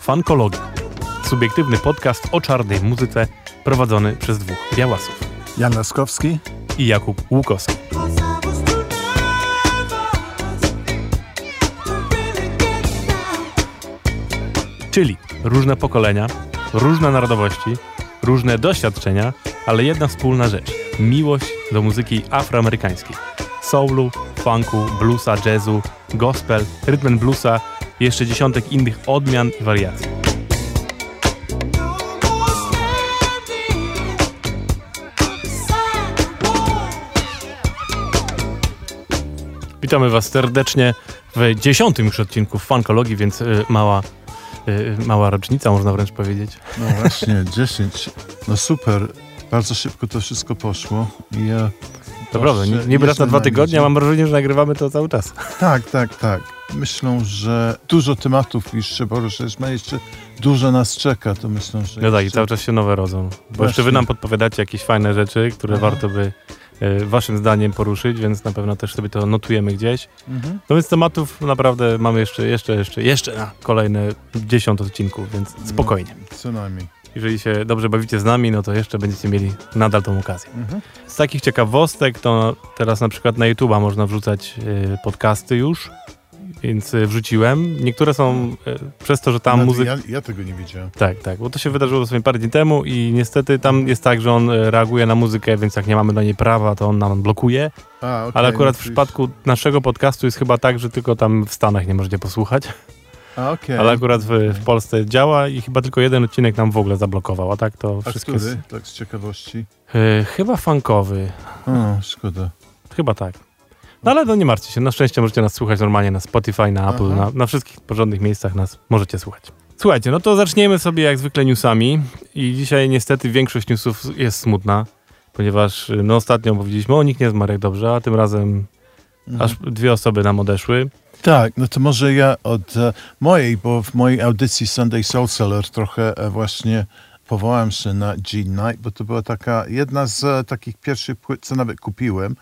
Fankologia. Subiektywny podcast o czarnej muzyce prowadzony przez dwóch białasów. Jan Laskowski i Jakub Łukowski. Czyli różne pokolenia, różne narodowości, różne doświadczenia, ale jedna wspólna rzecz miłość do muzyki afroamerykańskiej. Soulu, funku, bluesa, jazzu, gospel, rytm bluesa i jeszcze dziesiątek innych odmian i wariacji. Witamy Was serdecznie w dziesiątym już odcinku Funkologii, więc y, mała, mała rocznica, można wręcz powiedzieć. No właśnie, 10. No super. Bardzo szybko to wszystko poszło. I ja to prawda, niby raz na dwa tygodnie, a mam wrażenie, że nagrywamy to cały czas. Tak, tak, tak. Myślą, że dużo tematów jeszcze poruszyć, ma jeszcze dużo nas czeka, to myślę, że... No tak, i cały czas się nowe rodzą. Bo Właśnie. jeszcze wy nam podpowiadacie jakieś fajne rzeczy, które Aha. warto by waszym zdaniem poruszyć, więc na pewno też sobie to notujemy gdzieś. Mhm. No więc tematów naprawdę mamy jeszcze, jeszcze, jeszcze, jeszcze na kolejne 10 odcinków, więc no, spokojnie. No, co najmniej jeżeli się dobrze bawicie z nami, no to jeszcze będziecie mieli nadal tą okazję. Mhm. Z takich ciekawostek to teraz na przykład na YouTube'a można wrzucać y, podcasty już, więc y, wrzuciłem. Niektóre są y, przez to, że tam muzyka... Ja, ja, tego nie widziałem. Tak, tak, bo to się wydarzyło dosłownie parę dni temu i niestety tam jest tak, że on reaguje na muzykę, więc jak nie mamy do niej prawa, to on nam blokuje. A, okay, Ale akurat no, w przypadku naszego podcastu jest chyba tak, że tylko tam w Stanach nie możecie posłuchać. Okay. Ale akurat w, w, Polsce działa i chyba tylko jeden odcinek nam w ogóle zablokował, a tak to a wszystko który? Jest... Tak z ciekawości? Yy, chyba funkowy. O, szkoda. Chyba tak. No ale no nie martwcie się, na szczęście możecie nas słuchać normalnie na Spotify, na Apple, na, na, wszystkich porządnych miejscach nas możecie słuchać. Słuchajcie, no to zaczniemy sobie jak zwykle newsami i dzisiaj niestety większość newsów jest smutna, ponieważ no ostatnio powiedzieliśmy, o nikt nie zmarł jak dobrze, a tym razem mhm. aż dwie osoby nam odeszły. Tak, no to może ja od e, mojej, bo w mojej audycji Sunday Soul Seller trochę e, właśnie powołałem się na G Night, bo to była taka jedna z e, takich pierwszych płyt, co nawet kupiłem.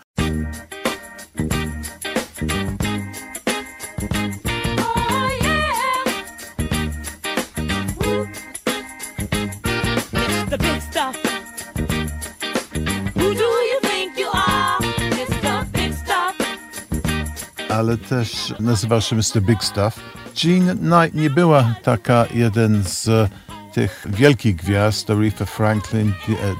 Ale też nazywał się Mr. Big Stuff. Jean Knight nie była taka jeden z tych wielkich gwiazd, Aretha Franklin,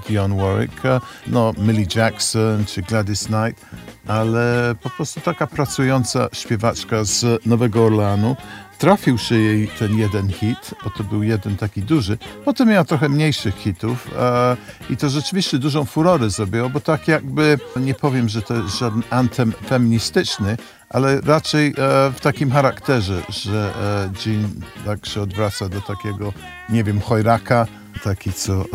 Dionne Warwick, no Millie Jackson czy Gladys Knight, ale po prostu taka pracująca śpiewaczka z Nowego Orleanu. Trafił się jej ten jeden hit, bo to był jeden taki duży. Potem miała trochę mniejszych hitów e, i to rzeczywiście dużą furorę zrobiło, bo tak jakby, nie powiem, że to jest żaden antem feministyczny, ale raczej e, w takim charakterze, że e, Jean tak się odwraca do takiego, nie wiem, chojraka, taki, co e,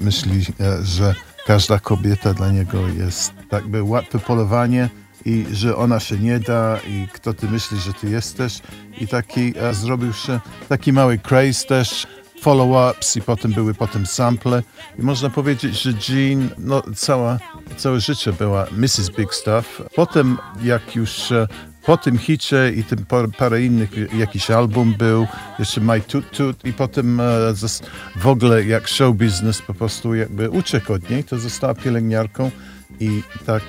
myśli, e, że każda kobieta dla niego jest jakby łatwe polowanie i że ona się nie da i kto ty myślisz, że ty jesteś. I taki e, zrobił się taki mały craze też follow-ups i potem były potem sample i można powiedzieć, że Jean no, cała, całe życie była Mrs. Big Stuff. Potem jak już e, po tym hicie i tym parę innych, jakiś album był, jeszcze My Toot Toot i potem e, w ogóle jak show business po prostu jakby uciekł od niej, to została pielęgniarką i tak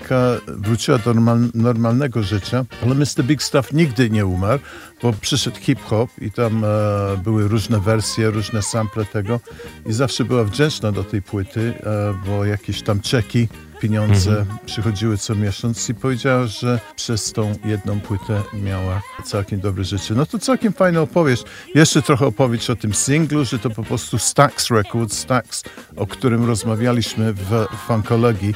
wróciła do normal, normalnego życia, ale Mr. Big Stuff nigdy nie umarł, bo przyszedł hip-hop i tam e, były różne wersje, różne sample tego i zawsze była wdzięczna do tej płyty, e, bo jakieś tam czeki, pieniądze mhm. przychodziły co miesiąc i powiedziała, że przez tą jedną płytę miała całkiem dobre życie. No to całkiem fajna opowieść. Jeszcze trochę opowiedź o tym singlu, że to po prostu Stax Records, Stax, o którym rozmawialiśmy w fankologii,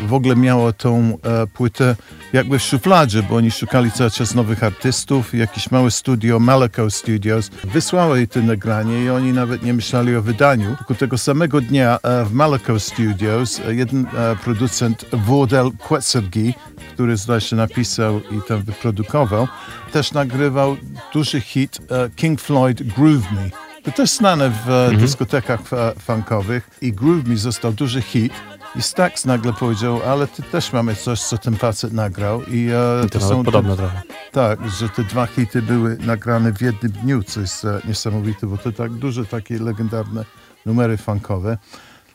w ogóle miało tą e, płytę jakby w szufladzie, bo oni szukali cały czas nowych artystów. Jakieś małe studio, Malaco Studios, wysłało jej to nagranie i oni nawet nie myśleli o wydaniu. Tylko tego samego dnia e, w Malaco Studios e, jeden e, producent, Wodel Quetzergi, który zdaje się napisał i tam wyprodukował, też nagrywał duży hit e, King Floyd Groove Me. To też znane w mhm. dyskotekach funkowych i Groove Me został duży hit. I Stax nagle powiedział, ale ty też mamy coś, co ten facet nagrał. I, e, to, to są podobne trochę. Tak, że te dwa hity były nagrane w jednym dniu, co jest e, niesamowite, bo to tak duże takie legendarne numery funkowe.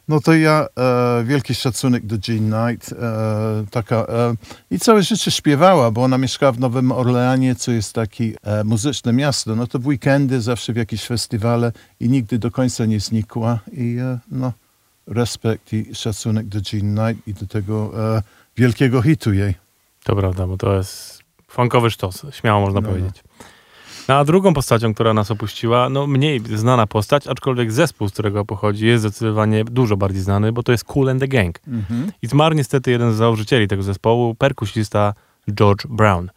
No to ja e, wielki szacunek do Jean Knight. E, taka, e, I całe życie śpiewała, bo ona mieszkała w Nowym Orleanie, co jest takie e, muzyczne miasto. No to w weekendy zawsze w jakieś festiwale i nigdy do końca nie znikła. I e, no, respekt i szacunek do Jean Knight i do tego e, wielkiego hitu jej. To prawda, bo to jest funkowy sztos, śmiało można no, no. powiedzieć. No, a drugą postacią, która nas opuściła, no mniej znana postać, aczkolwiek zespół, z którego pochodzi, jest zdecydowanie dużo bardziej znany, bo to jest Cool and the Gang. Mhm. I zmarł niestety jeden z założycieli tego zespołu, perkusista George Brown.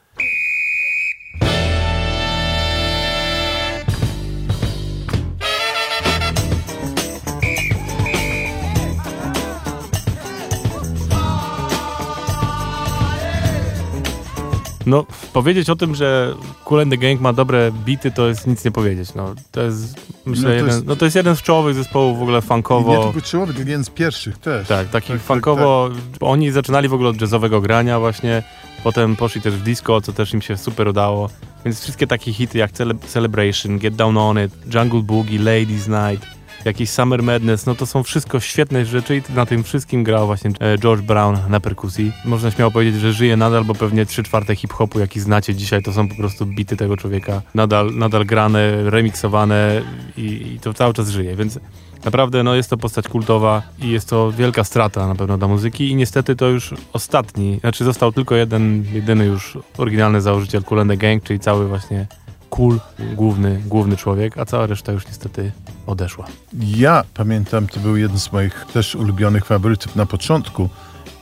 No, powiedzieć o tym, że Cool and the Gang ma dobre bity, to jest nic nie powiedzieć. No, to jest, myślę, no to, jeden, jest... No, to jest jeden z czołowych zespołów w ogóle funkowo. I nie tylko czołowych, jeden z pierwszych też. Tak, takich tak, tak funkowo. Tak, tak. Oni zaczynali w ogóle od jazzowego grania właśnie, potem poszli też w disco, co też im się super udało. Więc wszystkie takie hity jak Cele Celebration, Get Down On It, Jungle Boogie, Ladies Night, jakiś Summer Madness, no to są wszystko świetne rzeczy i na tym wszystkim grał właśnie e, George Brown na perkusji. Można śmiało powiedzieć, że żyje nadal, bo pewnie 3 czwarte hip-hopu, jaki znacie dzisiaj, to są po prostu bity tego człowieka. Nadal, nadal grane, remiksowane i, i to cały czas żyje, więc Naprawdę no, jest to postać kultowa i jest to wielka strata na pewno dla muzyki i niestety to już ostatni, znaczy został tylko jeden, jedyny już oryginalny założyciel Cool Gang, czyli cały właśnie Cool, główny, główny człowiek, a cała reszta już niestety odeszła. Ja pamiętam, to był jeden z moich też ulubionych faworytów na początku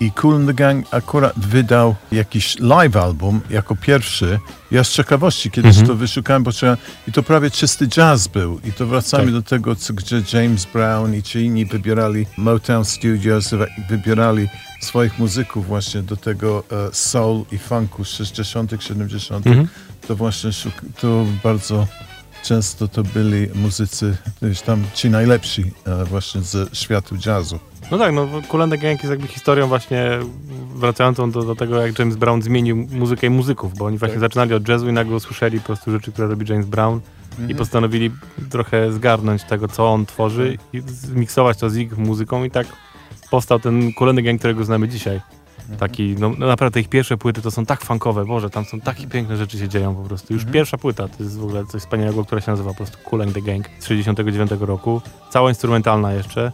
i Cool and the Gang akurat wydał jakiś live album jako pierwszy. Ja z ciekawości kiedyś mm -hmm. to wyszukałem, bo trzeba, i to prawie czysty jazz był. I to wracamy tak. do tego, co, gdzie James Brown i ci inni wybierali, Motown Studios wybierali swoich muzyków właśnie do tego e, soul i funku z 60., 70., mm -hmm. to właśnie to bardzo często to byli muzycy, już tam ci najlepsi e, właśnie ze światu jazzu. No tak, no Cool Gang jest jakby historią właśnie wracającą do, do tego, jak James Brown zmienił muzykę i muzyków, bo oni właśnie tak. zaczynali od jazzu i nagle usłyszeli po prostu rzeczy, które robi James Brown mhm. i postanowili trochę zgarnąć tego, co on tworzy tak. i zmiksować to z ich muzyką i tak powstał ten Cool Gang, którego znamy dzisiaj. Mhm. Taki, no, no naprawdę ich pierwsze płyty to są tak funkowe, Boże, tam są takie piękne rzeczy się dzieją po prostu. Już mhm. pierwsza płyta to jest w ogóle coś wspaniałego, która się nazywa po prostu Cool and the Gang z 69 roku. Cała instrumentalna jeszcze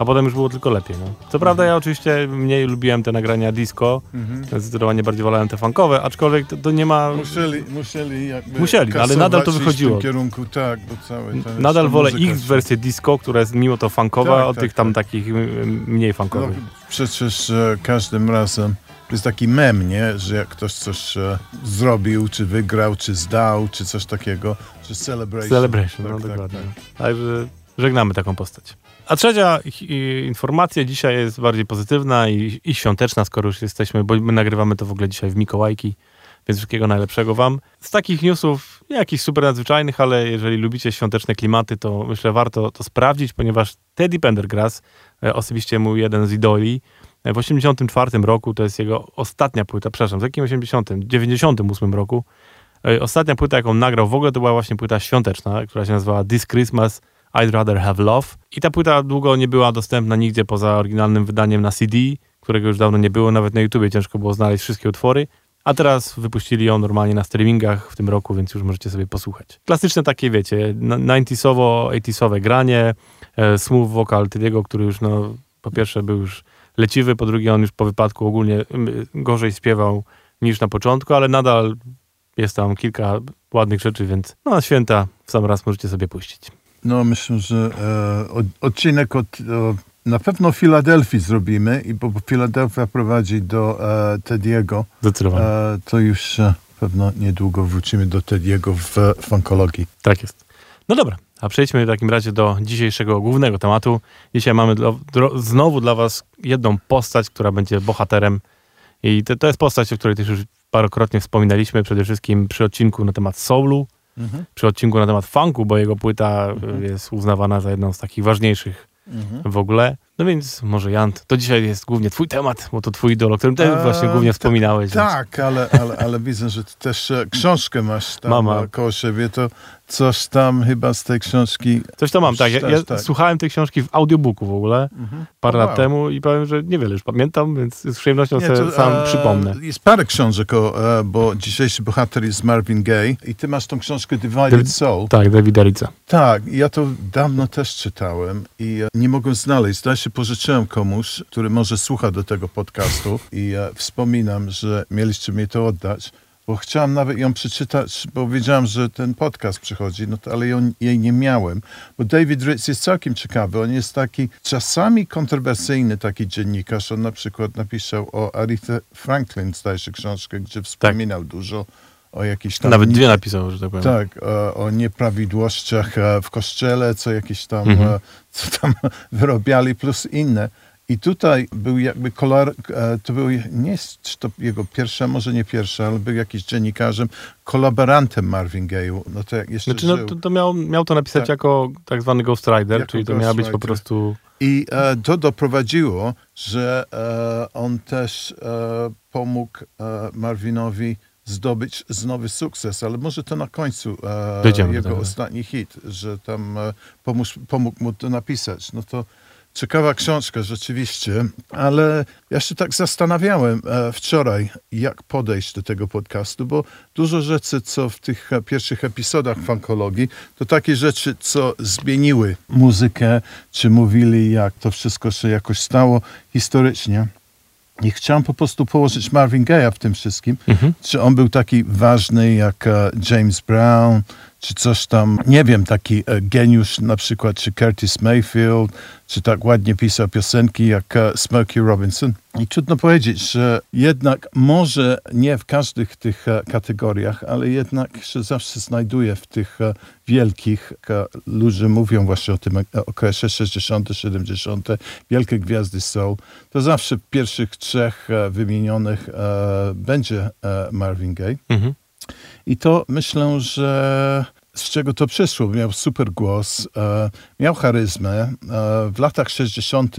a potem już było tylko lepiej. No. Co prawda ja oczywiście mniej lubiłem te nagrania disco, mhm. zdecydowanie bardziej wolałem te funkowe, aczkolwiek to, to nie ma... Musieli, musieli jakby Musieli, ale nadal to wychodziło. W tym kierunku, tak, bo całe Nadal wolę ich wersję disco, która jest mimo to funkowa, tak, od tak, tych tam tak. takich mniej funkowych. No, przecież e, każdym razem jest taki mem, nie? Że jak ktoś coś e, zrobił, czy wygrał, czy zdał, czy coś takiego, czy celebration. Celebration, no tak, no dokładnie. Tak. Także żegnamy taką postać. A trzecia informacja dzisiaj jest bardziej pozytywna i, i, świąteczna, skoro już jesteśmy, bo my nagrywamy to w ogóle dzisiaj w Mikołajki, więc wszystkiego najlepszego wam. Z takich newsów, nie jakichś super nadzwyczajnych, ale jeżeli lubicie świąteczne klimaty, to myślę warto to sprawdzić, ponieważ Teddy Pendergrass, e, osobiście mój jeden z idoli, e, w 84 roku, to jest jego ostatnia płyta, przepraszam, w jakim 80? 98 roku, e, ostatnia płyta, jaką nagrał w ogóle, to była właśnie płyta świąteczna, która się nazywała This Christmas I'd Rather Have Love. I ta płyta długo nie była dostępna nigdzie poza oryginalnym wydaniem na CD, którego już dawno nie było, nawet na YouTubie ciężko było znaleźć wszystkie utwory. A teraz wypuścili ją normalnie na streamingach w tym roku, więc już możecie sobie posłuchać. Klasyczne takie, wiecie, 90sowo, 80sowe granie, e, smooth wokal Tydiego, który już, no, po pierwsze był już leciwy, po drugie on już po wypadku ogólnie gorzej śpiewał niż na początku, ale nadal jest tam kilka ładnych rzeczy, więc no, na święta w sam raz możecie sobie puścić. No myślę, że e, odcinek od Na pewno Filadelfii zrobimy, i bo Filadelfia prowadzi do e, Tediego. Zdecydowanie. E, to już e, pewno niedługo wrócimy do Tediego w e, funkologii. Tak jest. No dobra, a przejdźmy w takim razie do dzisiejszego głównego tematu. Dzisiaj mamy dla, dro, znowu dla was jedną postać, która będzie bohaterem. I to, to jest postać, o której też już parokrotnie wspominaliśmy, przede wszystkim przy odcinku na temat soulu, przy odcinku na temat funku, bo jego płyta y, jest uznawana za jedną z takich ważniejszych w ogóle. No więc może Jan, to dzisiaj jest głównie twój temat, bo to twój idol, o którym ty Eee, właśnie głównie wspominałeś. Tak, ale, ale, ale widzę, że ty też e, książkę masz tam Mama. e, koło siebie, to coś tam chyba z tej książki... Coś to mam, tak. Ja, ja tak. słuchałem tej książki w audiobooku w ogóle parę O, lat wow. temu i powiem, że niewiele już pamiętam, więc z przyjemnością Nie, sobie to, sam e, przypomnę. Jest parę książek, o, e, bo dzisiejszy bohater jest Marvin Gaye i ty masz tą książkę Divided David- Soul. Tak, Davida Rica. Tak, ja to dawno też czytałem i e, nie mogłem znaleźć. Zdaje się, pożyczyłem komuś, który może słucha do tego podcastu i e, wspominam, że mieliście mi to oddać, bo chciałem nawet ją przeczytać, bo wiedziałem, że ten podcast przychodzi, no to, ale ją, jej nie miałem. Bo David Ritz jest całkiem ciekawy. On jest taki czasami kontrowersyjny taki dziennikarz. On na przykład napisał o Aretha Franklin, zdaje się, książkę, gdzie wspominał dużo o jakichś tam... Nawet dwie napisał, że tak powiem. Tak, o nieprawidłowościach e, w koszczele, co jakieś tam, Mhm. e, co tam wyrobiali, plus inne. I tutaj był jakby kolor, e, to był, nie jest to jego pierwsza, może nie pierwsza, ale był jakiś dziennikarzem, kolaborantem Marvin Gaye'u. No to jak jeszcze Znaczy, no, to, to miał, miał to napisać Tak. jako tak zwany ghostwriter, Jako czyli to miała być po prostu... I e, to doprowadziło, że e, on też e, pomógł e, Marvinowi zdobyć znowu sukces, ale może to na końcu e, jego ostatni hit, że tam e, pomóż, pomógł mu to napisać. No to ciekawa książka rzeczywiście, ale ja się tak zastanawiałem e, wczoraj, jak podejść do tego podcastu, bo dużo rzeczy, co w tych e, pierwszych epizodach funkologii, to takie rzeczy, co zmieniły muzykę, czy mówili, jak to wszystko się jakoś stało historycznie. I chciałem po prostu położyć Marvin Gaye'a w tym wszystkim. Mhm. Czy on był taki ważny jak e, James Brown, czy coś tam, nie wiem, taki e, geniusz na przykład, czy Curtis Mayfield, czy tak ładnie pisał piosenki jak e, Smokey Robinson. I trudno powiedzieć, że jednak może nie w każdych tych e, kategoriach, ale jednak się zawsze znajduje w tych wielkich, ludzie mówią właśnie o tym okresie 60., 70., wielkie gwiazdy są, to zawsze w pierwszych trzech wymienionych będzie Marvin Gaye. Mhm. I to myślę, że z czego to przyszło. Miał super głos, e, miał charyzmę. E, w latach 60.,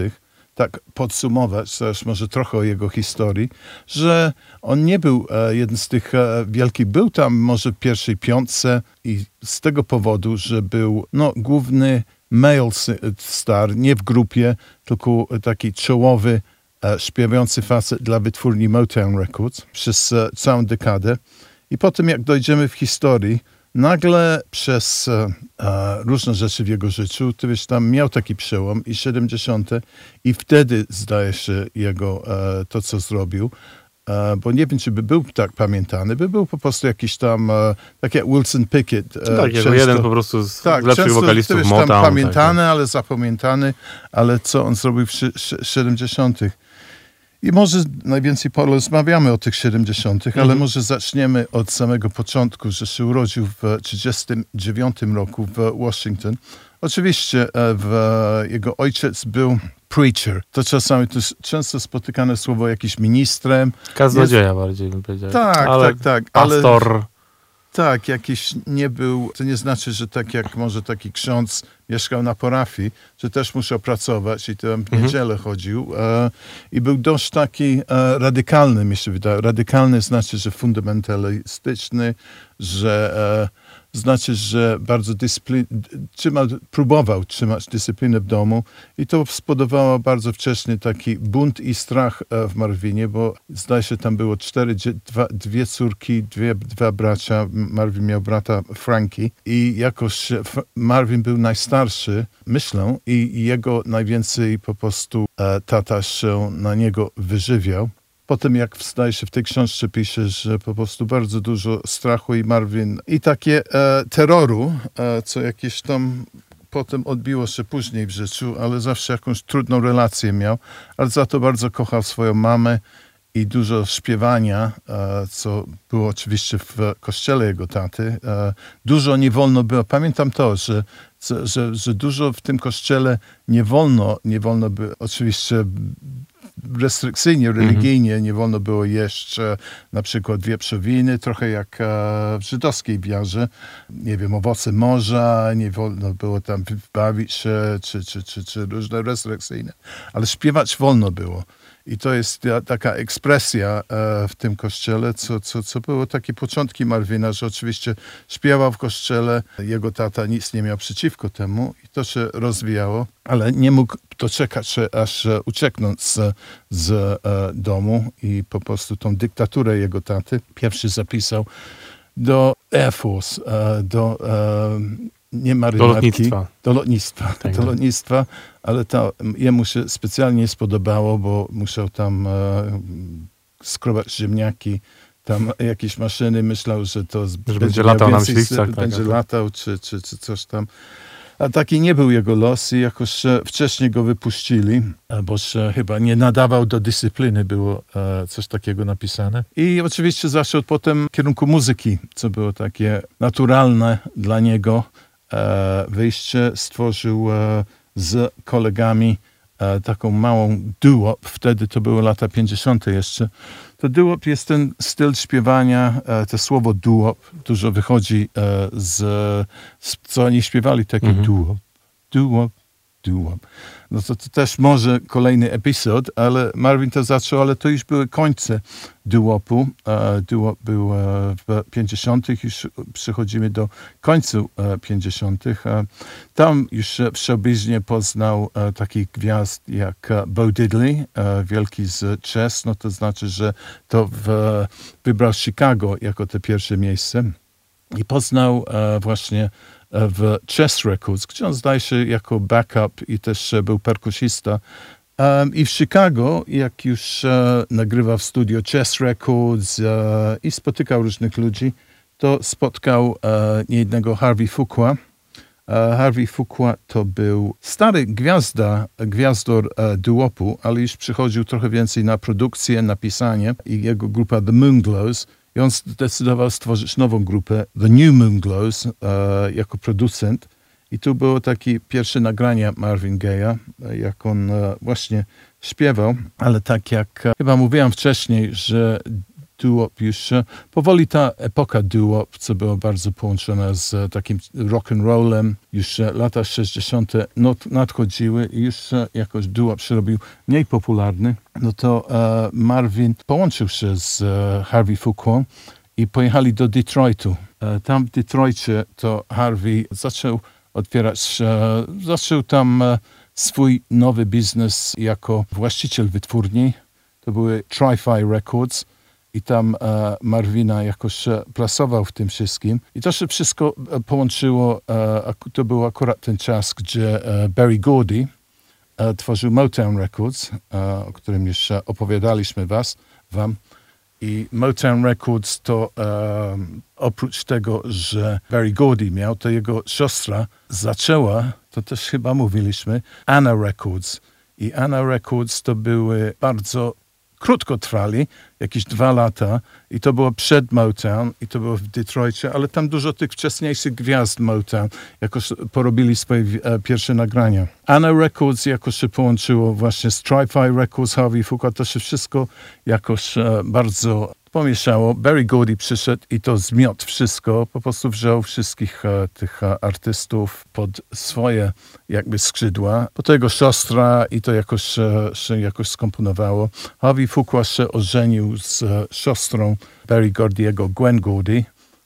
tak podsumować, też może trochę o jego historii, że on nie był e, z tych e, wielkich. Był tam może w pierwszej piątce i z tego powodu, że był no, główny male star, nie w grupie, tylko taki czołowy e, śpiewający facet dla wytwórni Motown Records przez e, całą dekadę. I potem, jak dojdziemy w historii, nagle przez e, e, różne rzeczy w jego życiu, wiesz, tam miał taki przełom i 70. i wtedy zdaje się jego e, to, co zrobił. E, bo nie wiem, czy by był tak pamiętany, by był po prostu jakiś tam, e, tak jak Wilson Pickett. e, Tak, często- jeden po prostu z tak, lepszych często, wokalistów Motown. tam tak, pamiętany, ale zapamiętany, ale co on zrobił w szy- szy- 70. I może najwięcej porozmawiamy o tych 70., ale Mhm. może zaczniemy od samego początku, że się urodził w 39 roku w Washington. Oczywiście e, w, jego ojciec był preacher. To czasami to jest często spotykane słowo jakiś ministrem. Kaznodzieja bardziej bym powiedział. Tak, ale tak, tak. Ale, Pastor. Tak, jakiś nie był, to nie znaczy, że tak jak może taki ksiądz mieszkał na parafii, że też musiał pracować i tam w niedzielę chodził. E, I był dość taki e, radykalny, mi się wydaje. Radykalny znaczy, że fundamentalistyczny, że e, znaczy, że bardzo dyscyplin, trzyma, próbował trzymać dyscyplinę w domu i to spowodowało bardzo wcześnie taki bunt i strach e, w Marwinie, bo zdaje się tam było cztery, dwa, dwie córki, dwie, dwa bracia. Marvin miał brata Frankie i jakoś Marvin był najstarszy, myślę, i, i jego najwięcej po prostu e, tata się na niego wyżywiał. Potem, jak wstaje się w tej książce, pisze, że po prostu bardzo dużo strachu i Marvin i takie e, terroru, e, co jakieś tam potem odbiło się później w życiu, ale zawsze jakąś trudną relację miał, ale za to bardzo kochał swoją mamę i dużo śpiewania, e, co było oczywiście w kościele jego taty. E, dużo nie wolno było. Pamiętam to, że, że, że dużo w tym kościele nie wolno, nie wolno by oczywiście restrykcyjnie, mhm. religijnie nie wolno było jeść e, na przykład wieprzowiny, trochę jak w żydowskiej wiarze. Nie wiem, owoce morza, nie wolno było tam bawić się, czy, czy, czy, czy różne restrykcyjne. Ale śpiewać wolno było. I to jest taka ekspresja e, w tym kościele, co, co, co było takie początki Marwina, że oczywiście śpiewał w kościele, jego tata nic nie miał przeciwko temu i to się rozwijało, ale nie mógł doczekać aż ucieknąć z, z e, domu i po prostu tą dyktaturę jego taty pierwszy zapisał do Air Force, e, do nie marynarki, do lotnictwa. Do lotnictwa, tak, do lotnictwa ale to jemu się specjalnie spodobało, bo musiał tam e, skrobać ziemniaki, tam jakieś maszyny, myślał, że to że będzie latał na myśliwcach. Tak, będzie tak, latał, czy, czy, czy coś tam. A taki nie był jego los i jakoś wcześniej go wypuścili, bo chyba nie nadawał do dyscypliny, było e, coś takiego napisane. I oczywiście zaszedł potem w kierunku muzyki, co było takie naturalne dla niego e, wyjście. Stworzył e, z kolegami e, taką małą duop, wtedy to były lata 50. jeszcze. To duop jest ten styl śpiewania, e, to słowo duop dużo wychodzi e, z, z co oni śpiewali, takie mhm. duop, duop, duop no to, to też może kolejny epizod, ale Marvin to zaczął, ale to już były końce duopu. E, duop był e, w 50. już przechodzimy do końcu e, 50. E, tam już w poznał e, takich gwiazd jak e, Bo Diddley, e, wielki z Chess, no to znaczy, że to w, wybrał Chicago jako te pierwsze miejsce i poznał właśnie w Chess Records, gdzie on zdaje się jako backup i też był perkusista. I w Chicago, jak już uh, nagrywał w studio Chess Records uh, i spotykał różnych ludzi, to spotkał niejednego Harvey Fuqua. Harvey Fuqua to był stary gwiazda, gwiazdor duopu, ale już przychodził trochę więcej na produkcję, na pisanie i jego grupa The Moonglows – i on zdecydował stworzyć nową grupę, The New Moon Glows, e, jako producent. I tu było takie pierwsze nagranie Marvin Gaye'a, jak on e, właśnie śpiewał, ale tak jak e, chyba mówiłem wcześniej, że doo-wop już powoli ta epoka doo-wop, co było bardzo połączona z takim rock and rollem, już lata 60. nadchodziły i już jakoś doo-wop się robił mniej popularny, no to Marvin połączył się z Harvey Fuqua i pojechali do Detroitu. Tam w Detroitie to Harvey zaczął otwierać, zaczął tam swój nowy biznes jako właściciel wytwórni. To były Tri-Fi Records i tam e, Marwina jakoś e, plasował w tym wszystkim. I to się wszystko e, połączyło. E, to był akurat ten czas, gdzie e, Barry Gordy e, tworzył Motown Records, o którym już opowiadaliśmy was, wam. I Motown Records to oprócz tego, że Barry Gordy miał, to jego siostra zaczęła, to też chyba mówiliśmy, Anna Records. I Anna Records to były bardzo krótko trwali, jakieś dwa lata i to było przed Motown i to było w Detroitie, ale tam dużo tych wcześniejszych gwiazd Motown jakoś porobili swoje e, pierwsze nagrania. Anna Records jakoś się połączyło właśnie z Tri-Fi Records, Harvey Fuqua, to się wszystko jakoś e, bardzo pomieszało. Barry Gordy przyszedł i to zmiot wszystko. Po prostu wziął wszystkich e, tych e, artystów pod swoje jakby skrzydła. Po jego siostra i to jakoś e, się jakoś skomponowało. Harvey Fuqua się ożenił z e, siostrą Barry Gordiego, Gwen Gordy,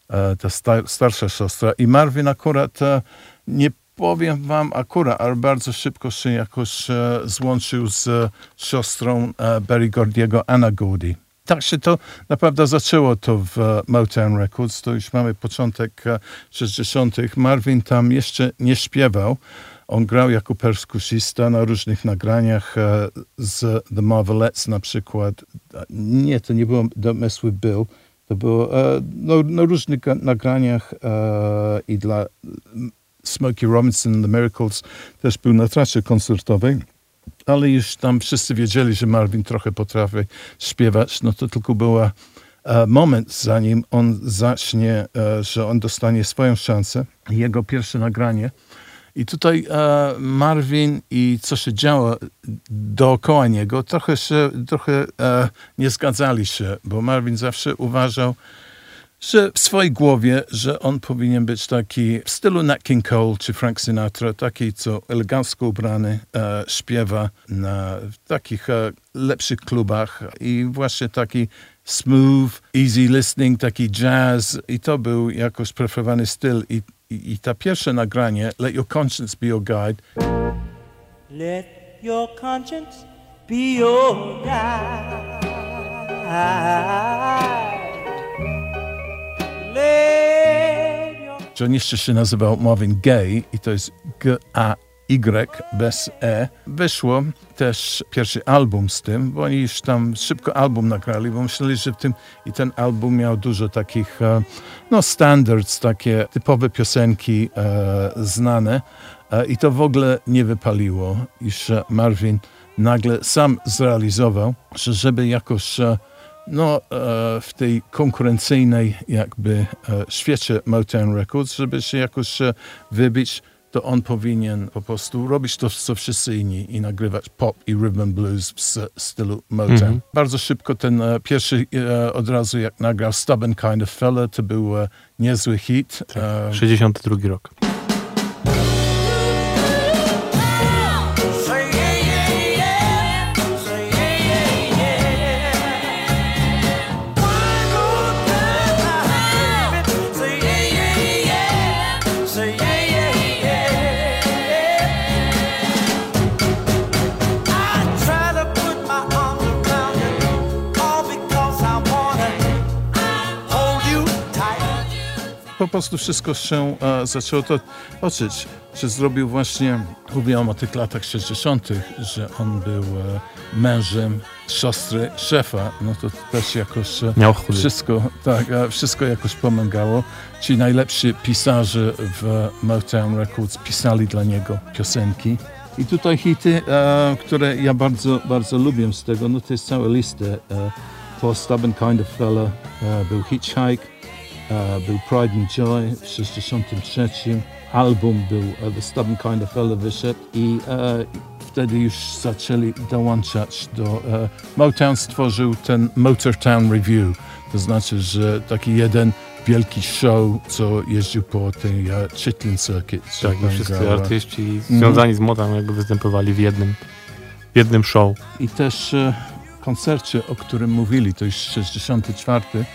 e, ta star starsza siostra. I Marvin akurat e, nie powiem wam akurat, ale bardzo szybko się jakoś złączył z siostrą Barry Gordiego, Anna Gordy tak się to naprawdę zaczęło to w e, Motown Records. To już mamy początek 60. E, Marvin tam jeszcze nie śpiewał. On grał jako perskusista na różnych nagraniach e, z The Marvelettes na przykład. Nie, to nie było Domysły Bill. To było no, na różnych nagraniach i dla Smokey Robinson, The Miracles też był na trasie koncertowej ale już tam wszyscy wiedzieli, że Marvin trochę potrafi śpiewać, no to tylko była e, moment, zanim on zacznie, e, że on dostanie swoją szansę. Jego pierwsze nagranie. I tutaj e, Marvin i co się działo dookoła niego, trochę, się, trochę nie zgadzali się, bo Marvin zawsze uważał, że w swojej głowie, że on powinien być taki w stylu Nat King Cole czy Frank Sinatra, taki, co elegancko ubrany, e, śpiewa na takich e, lepszych klubach i właśnie taki smooth, easy listening, taki jazz i to był jakoś preferowany styl i, i, i ta pierwsze nagranie, Let Your Conscience Be Your Guide. Let your conscience be your guide. John jeszcze się nazywał Marvin Gaye i to jest G-A-Y bez E. Wyszło też pierwszy album z tym, bo oni już tam szybko album nagrali, bo myśleli, że w tym i ten album miał dużo takich e, no standards, takie typowe piosenki e, znane e, i to w ogóle nie wypaliło, iż Marvin nagle sam zrealizował, że żeby jakoś e, no, e, w tej konkurencyjnej jakby e, świecie Motown Records, żeby się jakoś e, wybić, to on powinien po prostu robić to, co wszyscy inni i nagrywać pop i rhythm and blues w stylu Motown. Mm -hmm. Bardzo szybko ten pierwszy od razu jak nagrał Stubborn Kind of Fella, to był niezły hit. Tak, 62 rok. Po prostu wszystko się e, zaczęło to toczyć. Że zrobił właśnie, mówiłam o tych latach 60., że on był e, mężem siostry szefa, no to też jakoś e, Miał wszystko, tak, e, wszystko jakoś pomagało. Ci najlepsi pisarze w Motown Records pisali dla niego piosenki. I tutaj hity, e, które ja bardzo, bardzo lubię z tego, no to jest cała lista. E, For Stubborn Kind of Fella e, był Hitchhike, był Pride and Joy w 63. Album był uh, The Stubborn Kind of i uh, wtedy już zaczęli dołączać do... Motown stworzył ten Motortown Review, to znaczy, że taki jeden wielki show, co jeździł po tej uh, Chitlin Circuit. Tak, i wszyscy grała. artyści mhm. związani mm. z Motown jakby występowali w jednym, w jednym show. I też uh, koncercie, o którym mówili, to już 64 E,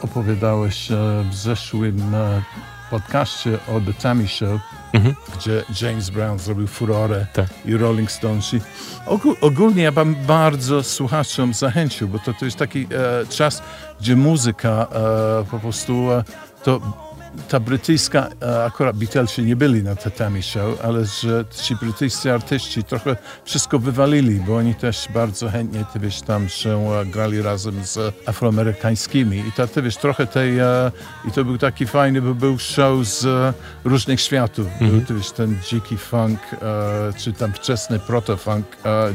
opowiadałeś w zeszłym e, podcaście o The Tammy Show, mhm. gdzie James Brown zrobił furorę tak. i Rolling Stones. ogólnie ja bym bardzo słuchaczom zachęcił, bo to, to jest taki e, czas, gdzie muzyka e, po prostu e, to ta brytyjska, e, akurat Beatlesi nie byli na Tatami Show, ale że ci brytyjscy artyści trochę wszystko wywalili, bo oni też bardzo chętnie, ty wiesz, tam się e, grali razem z afroamerykańskimi i to, ty wiesz, trochę tej, e, i to był taki fajny, bo był show z różnych światów. Był, mm -hmm. ty wiesz, ten dziki funk, czy tam wczesny proto-funk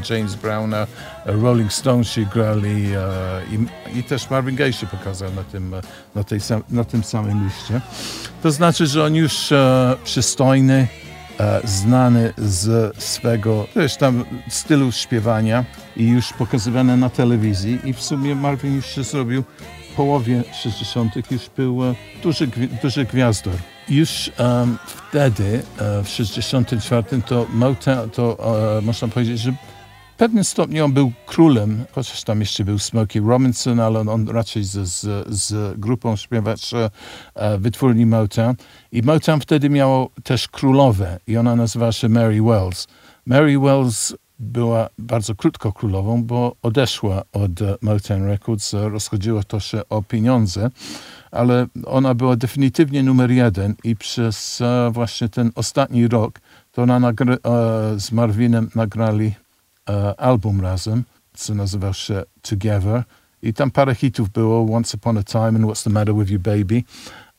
James Browna, Rolling Stonesi grali i, i też Marvin Gaye się pokazał na tym, na, tej, na tym samym liście. To znaczy, że on już e, przystojny, e, znany z swego też tam stylu śpiewania i już pokazywany na telewizji i w sumie Marvin już się zrobił w połowie 60. już był e, duży, duży gwiazdor. Już um, wtedy, e, w 64 to Motown, to e, można powiedzieć, że w pewnym stopniu on był królem, chociaż tam jeszcze był Smokey Robinson, ale on, on raczej z, z, z grupą śpiewaczy e, wytwórni Motown. I Motown wtedy miało też królowe i ona nazywała się Mary Wells. Mary Wells była bardzo krótko królową, bo odeszła od Motown Records, rozchodziło to się o pieniądze, ale ona była definitywnie numer jeden i przez e, właśnie ten ostatni rok to ona e, z Marvinem nagrali E, album razem, co nazywał się Together. I tam parę hitów było, Once Upon a Time and What's the Matter with You Baby.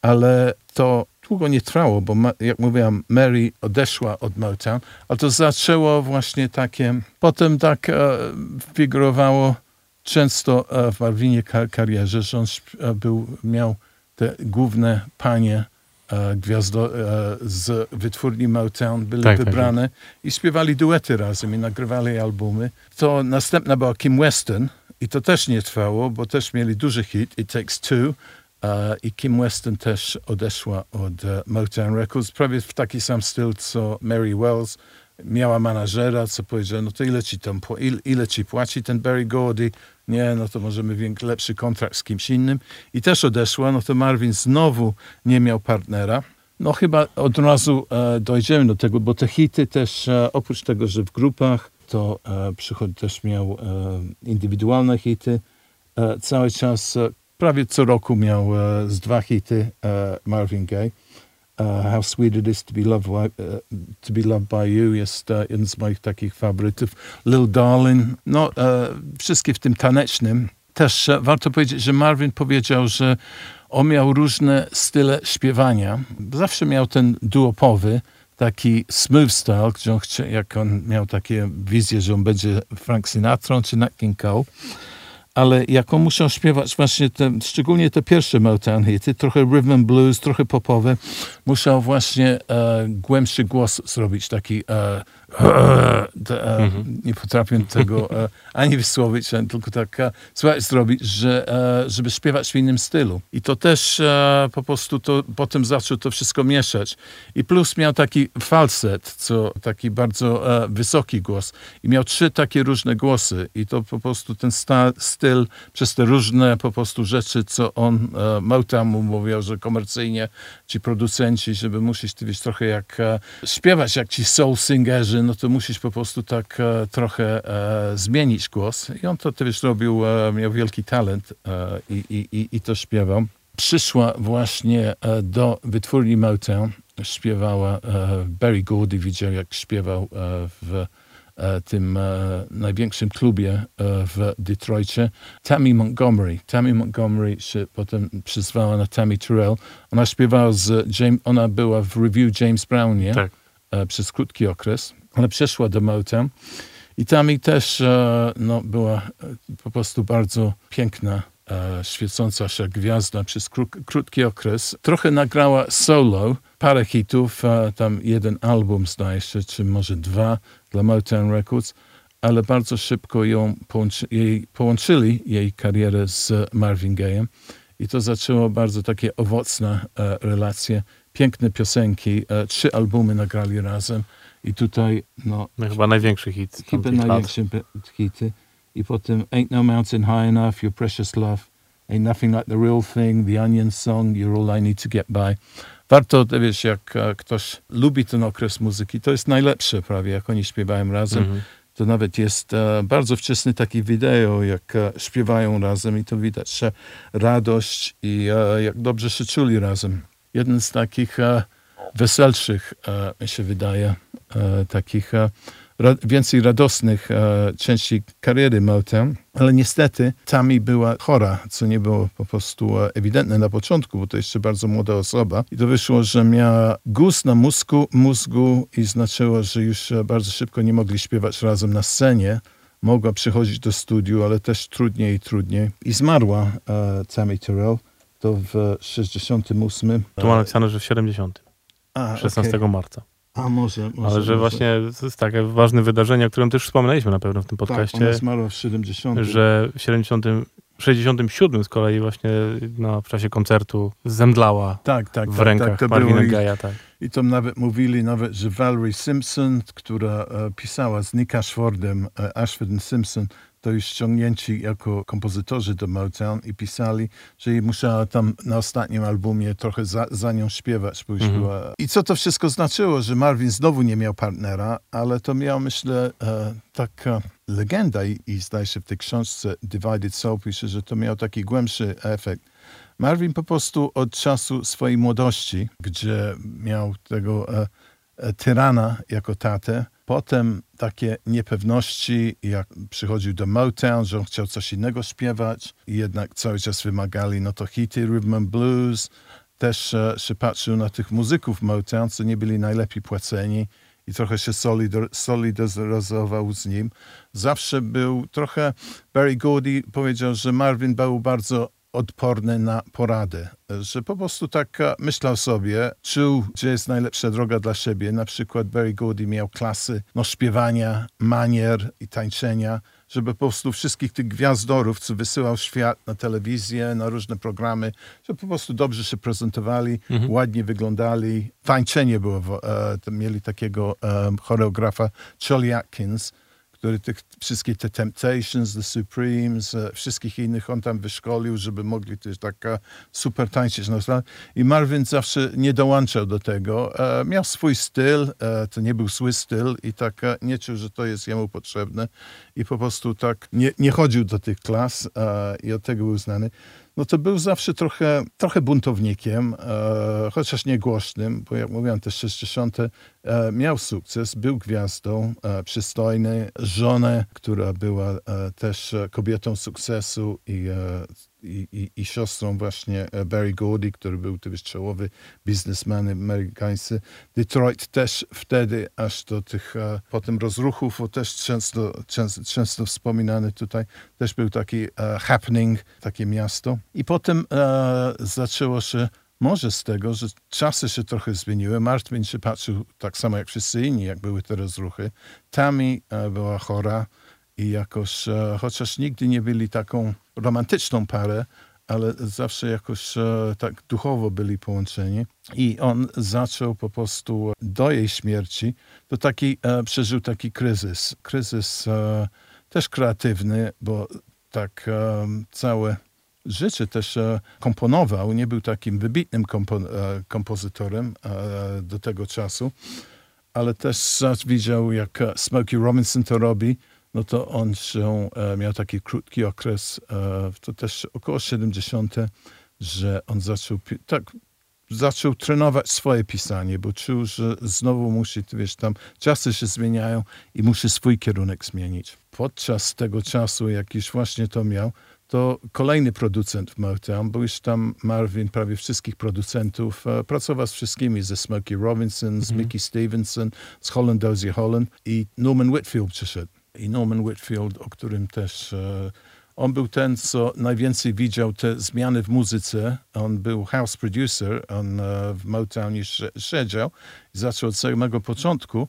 ale to długo nie trwało, bo jak mówiłam, Mary odeszła od Motown, a to zaczęło właśnie takie, potem tak e, figurowało często e, w Marvinie kar karierze, że on e, był, miał te główne panie e, gwiazdo, e, z wytwórni Motown byli Tak, tak, wybrane i śpiewali duety razem i nagrywali albumy. To następna była Kim Weston i to też nie trwało, bo też mieli duży hit, It Takes Two, e, i Kim Weston też odeszła od e, Motown Records, prawie w taki sam styl, co Mary Wells. Miała manażera, co powiedział, no to ile ci, tam, ile, ile ci płaci ten Barry Gordy? Nie, no to możemy lepszy kontrakt z kimś innym. I też odeszła, no to Marvin znowu nie miał partnera. No chyba od razu e, dojdziemy do tego, bo te hity też, e, oprócz tego, że w grupach, to e, przychod też miał e, indywidualne hity. E, cały czas, e, prawie co roku miał z dwa hity Marvin Gaye. Uh, How Sweet It Is To Be Loved, by- uh, to be loved by You jest uh, jeden z moich takich faworytów. Little Darling, no e, wszystkie w tym tanecznym. Też e, warto powiedzieć, że Marvin powiedział, że on miał różne style śpiewania. Zawsze miał ten duopowy, taki smooth style, gdzie on jak on miał takie wizje, że on będzie Frank Sinatra czy Nat King Cole ale jak on musiał śpiewać właśnie te, szczególnie te pierwsze Motown hity, trochę rhythm and blues, trochę popowe, musiał właśnie e, głębszy głos zrobić, taki e, nie potrafię tego e, ani wysłowić, tylko tak e, słuchaj, zrobić, że, e, żeby śpiewać w innym stylu. I to też e, po prostu to, potem zaczął to wszystko mieszać. I plus miał taki falset, co taki bardzo e, wysoki głos. I miał trzy takie różne głosy. I to po prostu ten styl, przez te różne po prostu rzeczy, co on, e, Motown mu mówił, że komercyjnie ci producenci, żeby musisz ty wiesz trochę jak e, śpiewać, jak ci soul singerzy, no to musisz po prostu tak e, trochę e, zmienić głos. I on to wiesz robił, e, miał wielki talent i, i, i, i to śpiewał. Przyszła właśnie do wytwórni Motown, śpiewała Barry Gordy, widział jak śpiewał w tym największym klubie w Detroicie. Tammy Montgomery. Tammy Montgomery się potem przyzwała na Tammy Terrell. Ona śpiewała z James, ona była w review James Brown, nie? Tak. Przez krótki okres, ale przeszła do Motown. I Tammy też e, no, była e, po prostu bardzo piękna, e, świecąca się gwiazda przez kró- krótki okres. Trochę nagrała solo, parę hitów, tam jeden album zdaje się, czy może dwa dla Motown Records, ale bardzo szybko ją połączy, jej, połączyli jej karierę z Marvin Gaye'em i to zaczęło bardzo takie owocne relacje, piękne piosenki, trzy albumy nagrali razem i tutaj no, No, chyba największy hit. chyba tamtych lat. hity. I potem Ain't No Mountain High Enough, Your Precious Love, Ain't Nothing Like the Real Thing, The Onion Song, You're All I Need to Get By. Warto, to wiesz, jak e, ktoś lubi ten okres muzyki, to jest najlepsze prawie, jak oni śpiewają razem. Mhm. To nawet jest e, bardzo wczesny taki wideo, jak e, śpiewają razem i to widać że radość i jak dobrze się czuli razem. Jeden z takich weselszych, e, mi się wydaje, e, takich e, więcej radosnych części kariery Motown, ale niestety Tammy była chora, co nie było po prostu ewidentne na początku, bo to jeszcze bardzo młoda osoba. I to wyszło, że miała guz na mózgu, mózgu i znaczyło, że już bardzo szybko nie mogli śpiewać razem na scenie. Mogła przychodzić do studiu, ale też trudniej i trudniej. I zmarła e, Tammy Terrell. To w 68. Tu napisane, że w 70. A, 16 okej. marca. A może, może. Ale że może. właśnie to jest takie ważne wydarzenie, o którym też wspominaliśmy na pewno w tym Tak, podcaście, ona zmarła w 70. że w 70, 67 z kolei właśnie no, w czasie koncertu zemdlała tak, tak, w tak, rękach tak, Marvina Gaye'a. Tak. I to nawet mówili, nawet, że Valerie Simpson, która e, pisała z Nick Ashfordem, e, Ashford Simpson, to już ściągnięci jako kompozytorzy do Motown i pisali, że jej musiała tam na ostatnim albumie trochę za, za nią śpiewać, bo już Mhm. była... I co to wszystko znaczyło, że Marvin znowu nie miał partnera, ale to miał, myślę, e, taka legenda i, i zdaje się w tej książce Divided Soul pisze, że to miał taki głębszy efekt. Marvin po prostu od czasu swojej młodości, gdzie miał tego e, e, tyrana jako tatę, potem takie niepewności, jak przychodził do Motown, że on chciał coś innego śpiewać i jednak cały czas wymagali no to hity, rhythm and blues, też e, się patrzył na tych muzyków Motown, co nie byli najlepiej płaceni i trochę się solidar solidaryzował z nim. Zawsze był trochę, Barry Gordy powiedział, że Marvin był bardzo odporny na poradę, że po prostu tak myślał sobie, czuł, gdzie jest najlepsza droga dla siebie. Na przykład Barry Gordy miał klasy no, śpiewania, manier i tańczenia, żeby po prostu wszystkich tych gwiazdorów, co wysyłał świat na telewizję, na różne programy, żeby po prostu dobrze się prezentowali, mhm. ładnie wyglądali. Tańczenie było, e, mieli takiego e, choreografa Charlie Atkins, który tych wszystkie te Temptations, The Supremes, e, wszystkich innych on tam wyszkolił, żeby mogli też tak e, super tańczyć. I Marvin zawsze nie dołączał do tego. E, miał swój styl, to nie był zły styl i tak nie czuł, że to jest jemu potrzebne i po prostu tak nie, nie chodził do tych klas i od tego był znany no to był zawsze trochę, trochę buntownikiem, e, chociaż nie głośnym, bo jak mówiłem, te 60. E, miał sukces, był gwiazdą, e, przystojny, żonę, która była e, też kobietą sukcesu i i, i, i, siostrą właśnie Barry Gordy, który był też czołowy biznesmen amerykański. Detroit też wtedy, aż do tych potem rozruchów, bo też często, często, często wspominany tutaj, też był taki happening, takie miasto. I potem zaczęło się może z tego, że czasy się trochę zmieniły. Martin się patrzył tak samo jak wszyscy inni, jak były te rozruchy. Tammy e, była chora i jakoś, e, chociaż nigdy nie byli taką romantyczną parę, ale zawsze jakoś e, tak duchowo byli połączeni. I on zaczął po prostu do jej śmierci, to taki, przeżył taki kryzys. Kryzys też kreatywny, bo tak całe życie też e, komponował. Nie był takim wybitnym kompo, e, kompozytorem do tego czasu, ale też widział, jak Smokey Robinson to robi no to on się, e, miał taki krótki okres, e, to też około 70., że on zaczął, tak, zaczął trenować swoje pisanie, bo czuł, że znowu musi, wiesz, tam czasy się zmieniają i musi swój kierunek zmienić. Podczas tego czasu, jak już właśnie to miał, to kolejny producent w Motown, bo już tam Marvin, prawie wszystkich producentów, e, pracował z wszystkimi, ze Smokey Robinson, z mm -hmm. Mickey Stevenson, z Holland Dozier Holland i Norman Whitfield przyszedł i Norman Whitfield, o którym też e, on był ten, co najwięcej widział te zmiany w muzyce. On był house producer, on e, w Motown już siedział i zaczął od samego początku,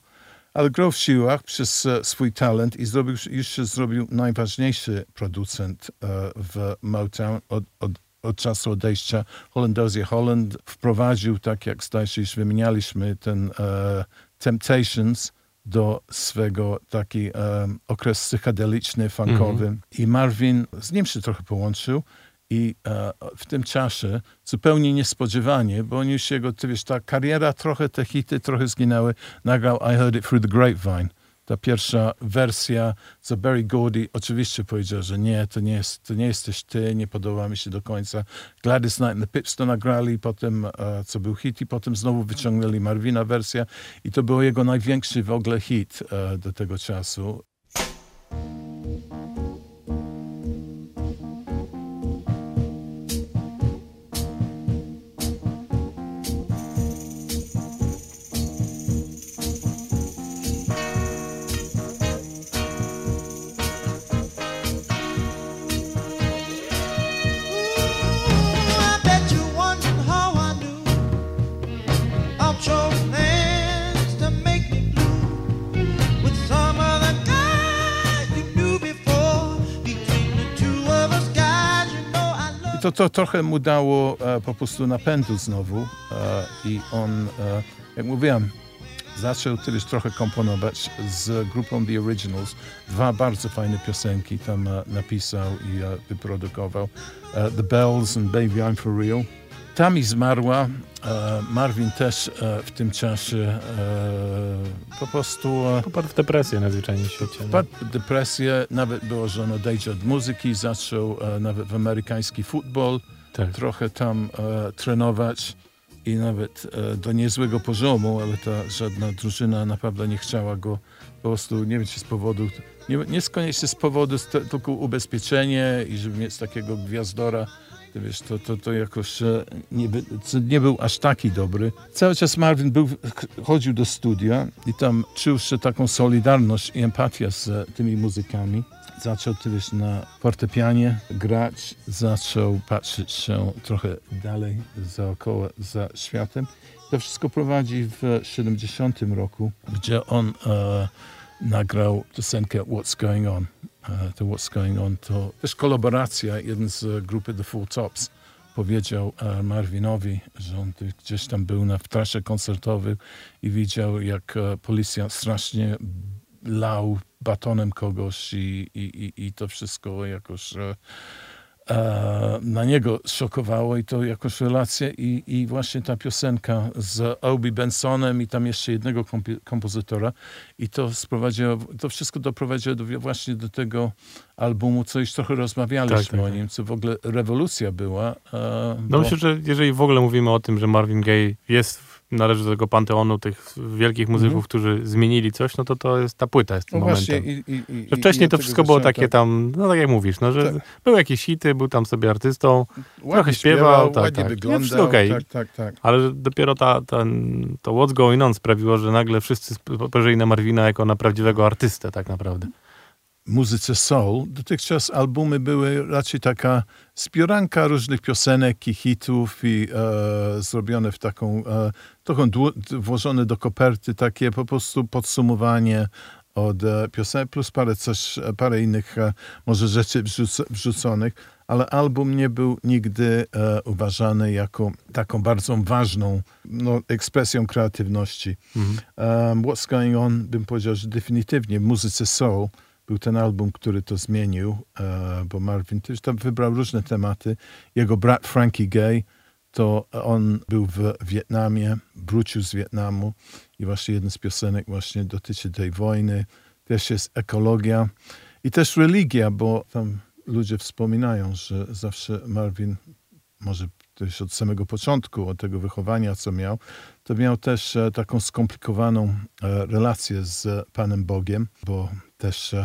ale grał w siłach przez e, swój talent i zrobił, już się zrobił najważniejszy producent w Motown od, od, od czasu odejścia Hollandozie Holland. Wprowadził, tak jak zdaje się, już wymienialiśmy, ten Temptations, do swego taki um, okres psychedeliczny, funkowy. Mm -hmm. I Marvin z nim się trochę połączył. I e, w tym czasie, zupełnie niespodziewanie, bo on już jego, ty wiesz, ta kariera, trochę te hity, trochę zginęły, nagrał I Heard It Through the Grapevine ta pierwsza wersja, co Barry Gordy oczywiście powiedział, że nie, to nie, jest, to nie jesteś ty, nie podoba mi się do końca. Gladys Knight and the Pips to nagrali, potem, e, co był hit, i potem znowu wyciągnęli Marvina wersja i to był jego największy w ogóle hit e, do tego czasu. To, to trochę mu dało e, po prostu napędu znowu e, i on, e, jak mówiłem, zaczął kiedyś trochę komponować z grupą The Originals. Dwa bardzo fajne piosenki tam e, napisał i e, wyprodukował. E, The Bells and Baby I'm For Real. Tami zmarła. Marvin też w tym czasie po prostu... Popadł w depresję na zwyczajnie świecie. Popadł w depresję, nawet było, że on odejdzie od muzyki, zaczął nawet w amerykański futbol tak. trochę tam trenować i nawet do niezłego poziomu, ale ta żadna drużyna naprawdę nie chciała go po prostu, nie wiem czy z powodu, nie, nie z z powodu tylko ubezpieczenie i żeby mieć takiego gwiazdora To wiesz, to, to, to jakoś nie, by, nie był aż taki dobry. Cały czas Marvin był, chodził do studia i tam czuł się taką solidarność i empatię z tymi muzykami. Zaczął wiesz, na fortepianie grać, zaczął patrzeć się trochę dalej zaokoło, za światem. To wszystko prowadzi w 70 roku, gdzie on e, nagrał piosenkę What's Going On. E, to What's Going On to też kolaboracja, jeden z grupy The Full Tops powiedział e, Marvinowi, że on gdzieś tam był na, w trasie koncertowym i widział, jak e, policja strasznie lał batonem kogoś i, i, i, i to wszystko jakoś e, na niego szokowało i to jakoś relacje i, i właśnie ta piosenka z Obi Bensonem i tam jeszcze jednego kompozytora i to sprowadziło, to wszystko doprowadziło do, właśnie do tego albumu, co już trochę rozmawialiśmy tak, tak, o nim, co w ogóle rewolucja była. E, no bo... myślę, że jeżeli w ogóle mówimy o tym, że Marvin Gaye jest należy do tego panteonu tych wielkich muzyków, mm -hmm. którzy zmienili coś, no to to jest ta płyta jest tym no momentem. I, i, i, że wcześniej to wszystko było takie tak. tam, no tak jak mówisz, no, że tak. były jakieś hity, był tam sobie artystą, ładnie trochę śpiewał, tak, ładnie tak. wyglądał, okay. tak, tak, tak. Ale dopiero ta, ten, to What's Going On sprawiło, że nagle wszyscy spojrzeli na Marwina jako na prawdziwego artystę tak naprawdę muzyce soul, dotychczas albumy były raczej taka zbioranka różnych piosenek i hitów i e, zrobione w taką, e, trochę włożone do koperty, takie po prostu podsumowanie od e, piosenek, plus parę, coś, parę innych e, może rzeczy wrzuc wrzuconych, ale album nie był nigdy e, uważany jako taką bardzo ważną no, ekspresją kreatywności. Mhm. Um, What's Going On, bym powiedział, że definitywnie w muzyce soul był ten album, który to zmienił, e, bo Marvin też tam wybrał różne tematy. Jego brat Frankie Gay, to on był w Wietnamie, wrócił z Wietnamu i właśnie jeden z piosenek właśnie dotyczy tej wojny. Też jest ekologia i też religia, bo tam ludzie wspominają, że zawsze Marvin, może też od samego początku, od tego wychowania, co miał, to miał też e, taką skomplikowaną e, relację z Panem Bogiem, bo też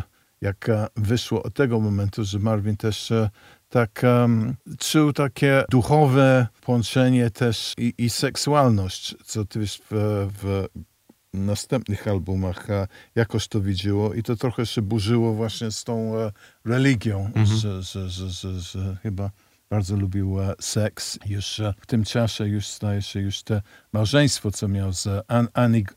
jak e, wyszło od tego momentu, że Marvin też tak um, czuł takie duchowe połączenie też i, i seksualność, co ty wiesz w, w następnych albumach e, jakoś to widziło i to trochę się burzyło właśnie z tą religią, mhm. że, że, że, że, że chyba bardzo lubił seks. Już w tym czasie już staje się już te małżeństwo, co miał z An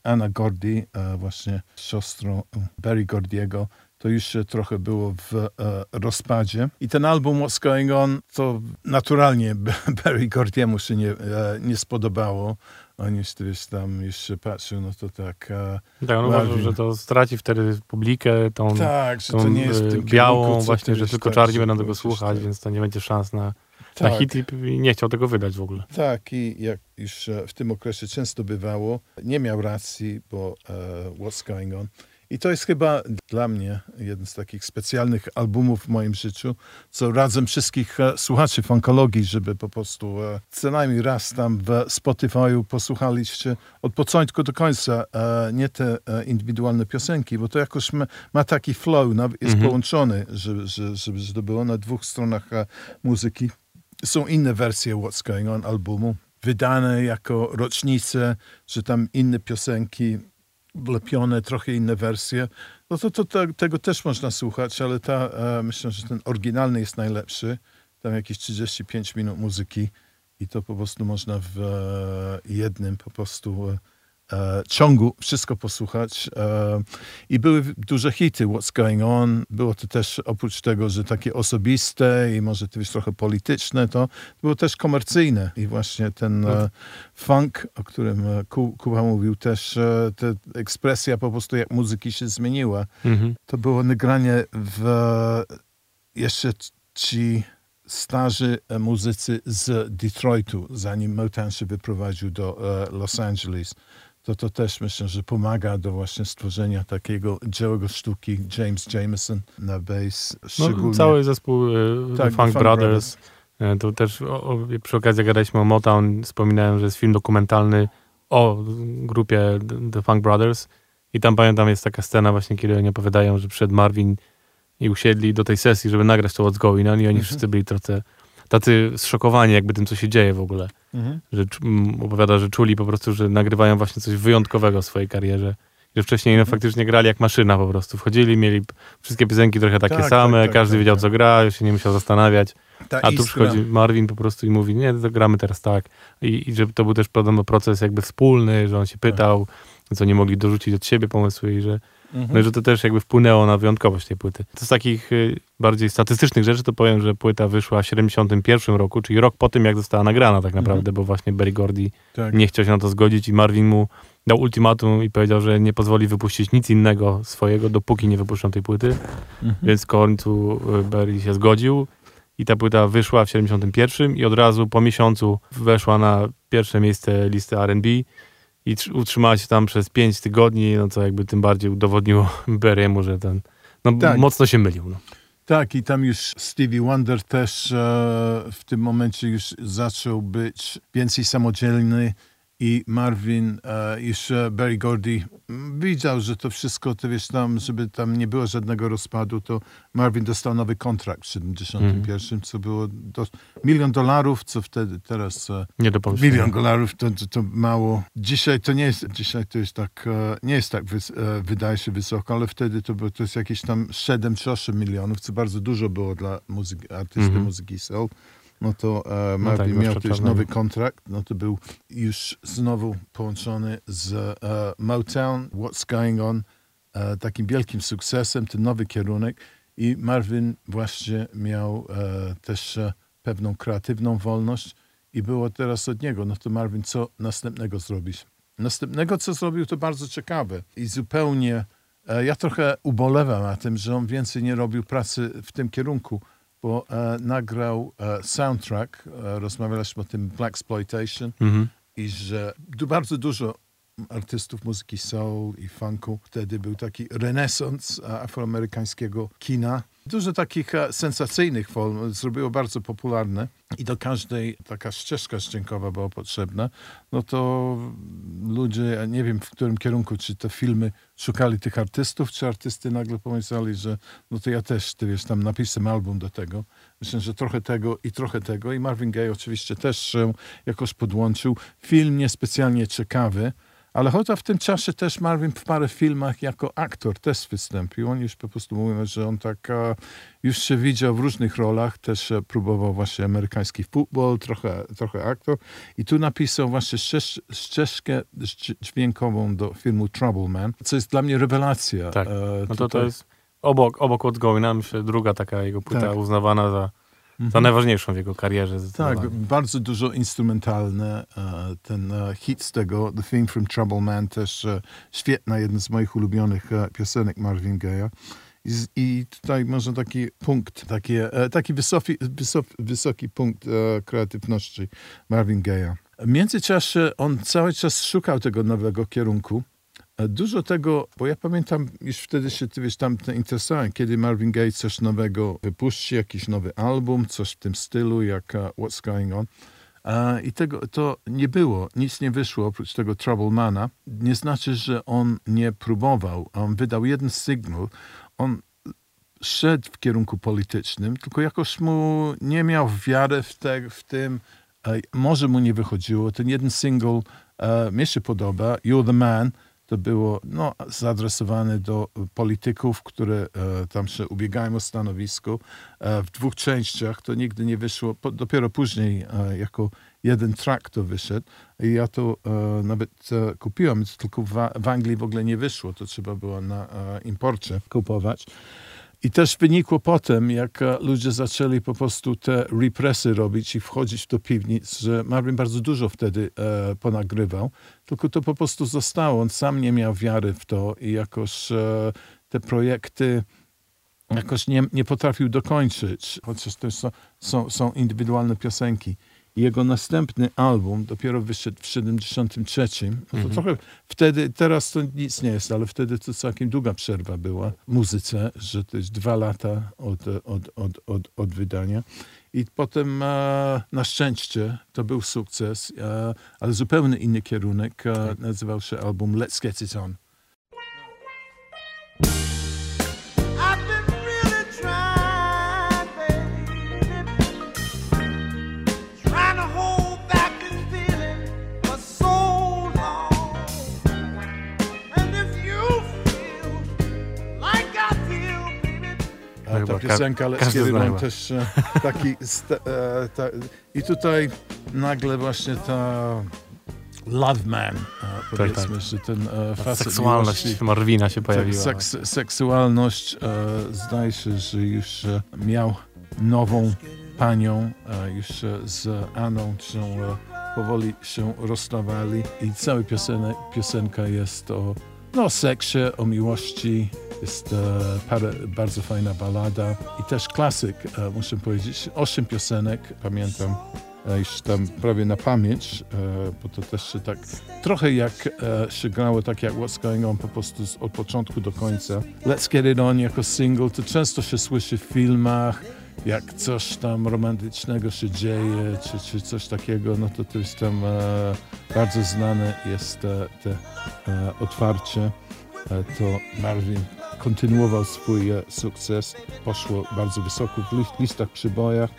Anna Gordy, właśnie siostrą Barry Gordiego, to już trochę było w e, rozpadzie. I ten album What's Going On, to naturalnie Barry Gordiemu się nie, e, nie spodobało. On już wiesz, tam jeszcze patrzył, no to tak... E, tak, on uważał, że to straci wtedy publikę, tą, tak, tą to nie jest e, białą, kierunku, właśnie, że tylko czarni będą tego słuchać, tak. więc to nie będzie szans na, tak. na hit i, nie chciał tego wydać w ogóle. Tak, i jak już e, w tym okresie często bywało, nie miał racji, bo uh, What's Going On i to jest chyba dla mnie jeden z takich specjalnych albumów w moim życiu, co radzę wszystkich e, słuchaczy funkologii, żeby po prostu e, co najmniej raz tam w Spotify'u posłuchaliście od początku do końca, e, nie te indywidualne piosenki, bo to jakoś ma, ma taki flow, jest mhm. połączony, żeby, żeby, żeby to było na dwóch stronach muzyki. Są inne wersje What's Going On albumu, wydane jako rocznice, że tam inne piosenki wlepione, trochę inne wersje, no to, to, to tego też można słuchać, ale ta, e, myślę, że ten oryginalny jest najlepszy. Tam jakieś 35 minut muzyki i to po prostu można w e, jednym po prostu e, ciągu wszystko posłuchać. E, I były duże hity, What's Going On. Było to też oprócz tego, że takie osobiste i może też trochę polityczne, to było też komercyjne. I właśnie ten e, funk, o którym e, Kuba mówił też, e, ta ekspresja po prostu jak muzyki się zmieniła. Mhm. To było nagranie w jeszcze ci starzy muzycy z Detroitu, zanim Motown się wyprowadził do Los Angeles to to też myślę, że pomaga do właśnie stworzenia takiego dzieła sztuki James Jameson na bass. No, szczególnie... No, cały zespół e, tak, Funk, Funk, Brothers. Brothers. E, to też o, o, przy okazji gadaliśmy o Motown, wspominałem, że jest film dokumentalny o grupie The Funk Brothers i tam pamiętam jest taka scena właśnie, kiedy oni opowiadają, że przed Marvin i usiedli do tej sesji, żeby nagrać to What's Going On i oni mhm. wszyscy byli trochę tacy zszokowani jakby tym, co się dzieje w ogóle. Mhm. Że opowiada, że czuli po prostu, że nagrywają właśnie coś wyjątkowego w swojej karierze. Że wcześniej no, mhm. faktycznie grali jak maszyna po prostu. Wchodzili, mieli wszystkie piosenki trochę takie tak, same, tak, tak, każdy tak, wiedział, tak. co gra, już się nie musiał zastanawiać. Ta A tu przychodzi Marvin po prostu i mówi, nie, to gramy teraz tak. I, I że to był też podobno proces jakby wspólny, że on się pytał, co nie mogli dorzucić od siebie pomysły i że Mhm. No i że to też jakby wpłynęło na wyjątkowość tej płyty. To z takich y, bardziej statystycznych rzeczy to powiem, że płyta wyszła w 71 roku, czyli rok po tym, jak została nagrana tak naprawdę, mhm. bo właśnie Barry Gordy tak. nie chciał się na to zgodzić i Marvin mu dał ultimatum i powiedział, że nie pozwoli wypuścić nic innego swojego, dopóki nie wypuszczą tej płyty. Mhm. Więc w końcu y, Barry się zgodził i ta płyta wyszła w 71 i od razu po miesiącu weszła na pierwsze miejsce listy R&B i utrzymała się tam przez 5 tygodni, no co jakby tym bardziej udowodniło Berry'emu, że ten no, tak. mocno się mylił. No. Tak, i tam już Stevie Wonder też e, w tym momencie już zaczął być więcej samodzielny i Marvin, e, już Barry Gordy widział, że to wszystko, to wiesz, tam, żeby tam nie było żadnego rozpadu, to Marvin dostał nowy kontrakt w 71, mm. co było do, milion dolarów, co wtedy, teraz e, nie do milion dolarów to, to, to, mało. Dzisiaj to nie jest, dzisiaj to jest tak, e, nie jest tak, wys, e, wydaje się wysoko, ale wtedy to, było, to jest jakieś tam 7 czy 8 milionów, co bardzo dużo było dla muzyki, artysty mm muzyki soul no to e, Marvin no tak, miał też nowy kontrakt, no to był już znowu połączony z e, Motown, What's Going On, e, takim wielkim sukcesem, ten nowy kierunek. I Marvin właśnie miał e, też e, pewną kreatywną wolność i było teraz od niego, no to Marvin, co następnego zrobić? Następnego, co zrobił, to bardzo ciekawe i zupełnie, e, ja trochę ubolewam na tym, że on więcej nie robił pracy w tym kierunku, bo e, nagrał e, soundtrack, e, rozmawialiśmy o tym Black Exploitation mm-hmm. i że bardzo dużo artystów muzyki soul i funku. Wtedy był taki renesans afroamerykańskiego kina. Dużo takich e, sensacyjnych form zrobiło bardzo popularne i do każdej taka ścieżka dźwiękowa była potrzebna. No to ludzie, nie wiem w którym kierunku, czy te filmy szukali tych artystów, czy artysty nagle pomyśleli, że no to ja też, ty wiesz, tam napisem album do tego. Myślę, że trochę tego i trochę tego. I Marvin Gaye oczywiście też się jakoś podłączył. Film niespecjalnie ciekawy, ale chociaż w tym czasie też Marvin w parę filmach jako aktor też wystąpił. On już po prostu mówił, że on tak już się widział w różnych rolach. Też e, próbował właśnie amerykański futbol, trochę, trochę aktor. I tu napisał właśnie ścież, ścieżkę dźwiękową do filmu Trouble Man, co jest dla mnie rewelacja. Tak, e, no to, to jest obok, obok What's Going On, myślę, druga taka jego płyta tak. uznawana za Mhm. Za najważniejszą w jego karierze. Tak, bardzo dużo instrumentalne. E, ten e, hit z tego, The Theme from Trouble Man, też e, świetna, jeden z moich ulubionych piosenek Marvin Gaye'a. I, tutaj można taki punkt, taki, taki wysoki, wysoki, wysoki punkt kreatywności Marvin Gaye'a. W międzyczasie on cały czas szukał tego nowego kierunku. Dużo tego, bo ja pamiętam, już wtedy się, ty wiesz, tam interesowałem, kiedy Marvin Gaye coś nowego wypuści, jakiś nowy album, coś w tym stylu, jak uh, What's Going On. I tego to nie było, nic nie wyszło oprócz tego Troublemana. Nie znaczy, że on nie próbował. On wydał jeden sygnał. On szedł w kierunku politycznym, tylko jakoś mu nie miał wiary w, te, w tym, może mu nie wychodziło. Ten jeden single uh, mi się podoba, You're the Man, to było no, zaadresowane do polityków, które e, tam się ubiegają o stanowisko. E, w dwóch częściach to nigdy nie wyszło, po, dopiero później e, jako jeden track to wyszedł. I ja to e, nawet e, kupiłem, tylko w, w, Anglii w ogóle nie wyszło, to trzeba było na e, imporcie kupować. I też wynikło potem, jak ludzie zaczęli po prostu te represy robić i wchodzić do piwnic, że Marvin bardzo dużo wtedy e, ponagrywał, tylko to po prostu zostało. On sam nie miał wiary w to i jakoś e, te projekty jakoś nie, nie potrafił dokończyć, chociaż to są, są, są indywidualne piosenki. Jego następny album dopiero wyszedł w 73. No to mhm. trochę wtedy, teraz to nic nie jest, ale wtedy to całkiem długa przerwa była w muzyce, że to jest dwa lata od, od, od, od, od wydania. I potem e, na szczęście to był sukces, e, ale zupełnie inny kierunek. E, nazywał się album Let's Get It On. It zna On chyba. też e, taki... sta- e, ta, I tutaj nagle właśnie ta Love Man, powiedzmy, tak. że ten e, facet Seksualność miłości- Marwina się tak, pojawiła. seks, seksualność, e, zdaje się, że już miał nową panią, już z Aną, którą powoli się rozstawali i cała piosenka jest o no, seksie, o miłości, jest e, bardzo fajna balada i też klasyk, e, muszę powiedzieć, osiem piosenek, pamiętam e, już tam prawie na pamięć, bo to też się tak trochę jak się grało, tak jak What's Going On po prostu od początku do końca. Let's Get It On jako single, to często się słyszy w filmach, jak coś tam romantycznego się dzieje, czy, czy coś takiego, no to to jest tam bardzo znane jest te e, otwarcie. To Marvin kontynuował swój e, sukces, poszło bardzo wysoko w lis- listach przybojach.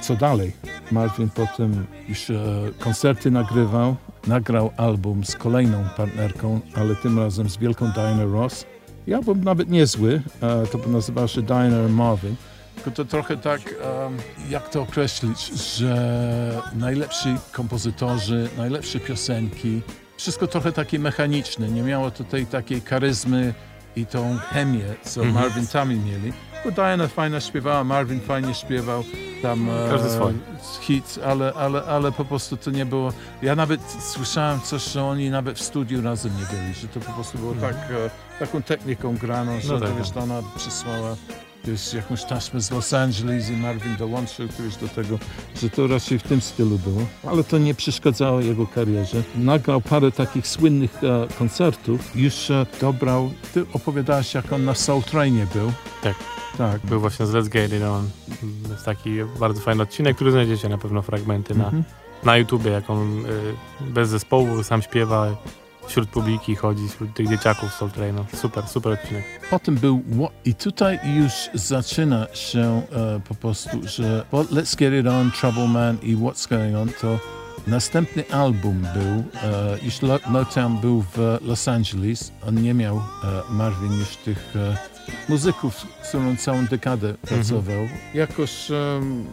Co dalej? Marvin potem już e, koncerty nagrywał, nagrał album z kolejną partnerką, ale tym razem z wielką Diana Ross. I album nawet niezły, e, to nazywał się Diana Marvin. Tylko to trochę tak, jak to określić, że najlepsi kompozytorzy, najlepsze piosenki, wszystko trochę takie mechaniczne, nie miało tutaj takiej charyzmy i tą chemię, co Mhm. Marvin Tami mieli. Bo Diana fajnie śpiewała, Marvin fajnie śpiewał, tam Każdy swój. hit, ale, ale, ale po prostu to nie było. Ja nawet słyszałem coś, że oni nawet w studiu razem nie byli, że to po prostu było tak, e, taką techniką graną, że No tak, to wiesz, tak. ona przysłała wiesz, jakąś taśmę z Los Angeles i Marvin dołączył wiesz, do tego, że to raczej w tym stylu było. Ale to nie przeszkadzało jego karierze. Nagrał parę takich słynnych e, koncertów. Już e, dobrał, ty opowiadałeś jak on na Soul Trainie był. Tak. Tak. Był właśnie z Let's Get It On. To jest taki bardzo fajny odcinek, który znajdziecie na pewno fragmenty na, Mhm. na YouTubie, jak on y, bez zespołu sam śpiewa, wśród publiki chodzi, wśród tych dzieciaków Soul Train. No, super, super odcinek. Potem był i tutaj już zaczyna się e, po prostu, że bo Let's Get It On, Trouble Man i What's Going On to następny album był, e, już Lo- Motown był w Los Angeles, on nie miał, e, Marvin już tych e, muzyków, z którą całą dekadę pracował. Jakoś e,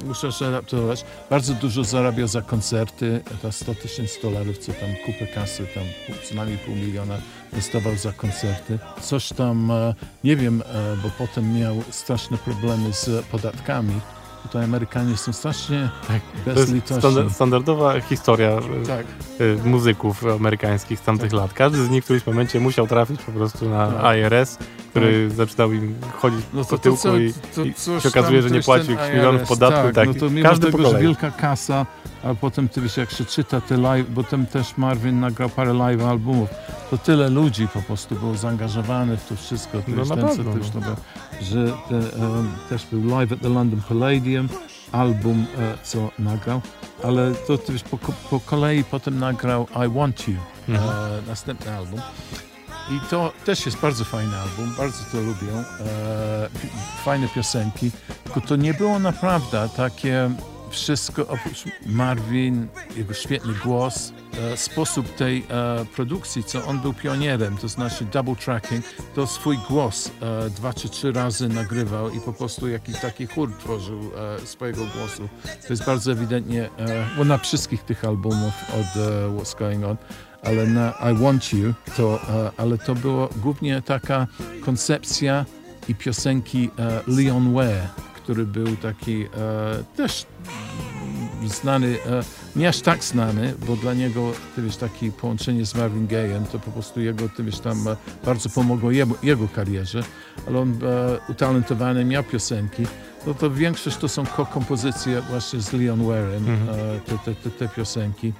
muszę się adaptować. Bardzo dużo zarabiał za koncerty, ta 100 tysięcy dolarów, co tam kupę kasy, tam co najmniej pół miliona dostawał za koncerty. Coś tam, e, nie wiem, e, bo potem miał straszne problemy z podatkami. Tutaj Amerykanie są strasznie Tak. To bezlitośni. standard, standardowa historia y, Tak, y, muzyków amerykańskich z tamtych lat. Każdy z nich w którymś momencie musiał trafić po prostu na Tak. IRS, który zaczynał im chodzić no po tyłku i, to i coś się okazuje, że nie płacił jakichś milionów podatku. Tak, Tak, no to mimo Każdy tego, że wielka kasa, a potem ty wiesz, jak się czyta te live, bo tam też Marvin nagrał parę live albumów, to tyle ludzi po prostu było zaangażowanych w to wszystko. To No ten, co pewno, też, no. dobra, że te, em, też był live at the London Palladium, album, e, co nagrał, ale to ty wiesz, po, po kolei potem nagrał I Want You, Mhm. e, następny album. I to też jest bardzo fajny album, bardzo to lubią. E, fajne piosenki, tylko to nie było naprawdę takie wszystko oprócz Marvin, jego świetny głos, e, sposób tej e, produkcji, co on był pionierem, to znaczy double tracking, to swój głos e, dwa czy trzy razy nagrywał i po prostu jakiś taki chór tworzył swojego głosu. To jest bardzo ewidentnie, bo na wszystkich tych albumów od What's Going On, ale na I Want You, to, ale to było głównie taka koncepcja i piosenki Leon Ware, który był taki e, też znany, e, nie aż tak znany, bo dla niego, ty wiesz, takie połączenie z Marvin Gayem, to po prostu jego, ty wiesz, tam e, bardzo pomogło jemu, jego karierze, ale on e, utalentowany, miał piosenki, no to większość to są ko-kompozycje właśnie z Leon Warem, Mhm. e, te, te, te, te piosenki.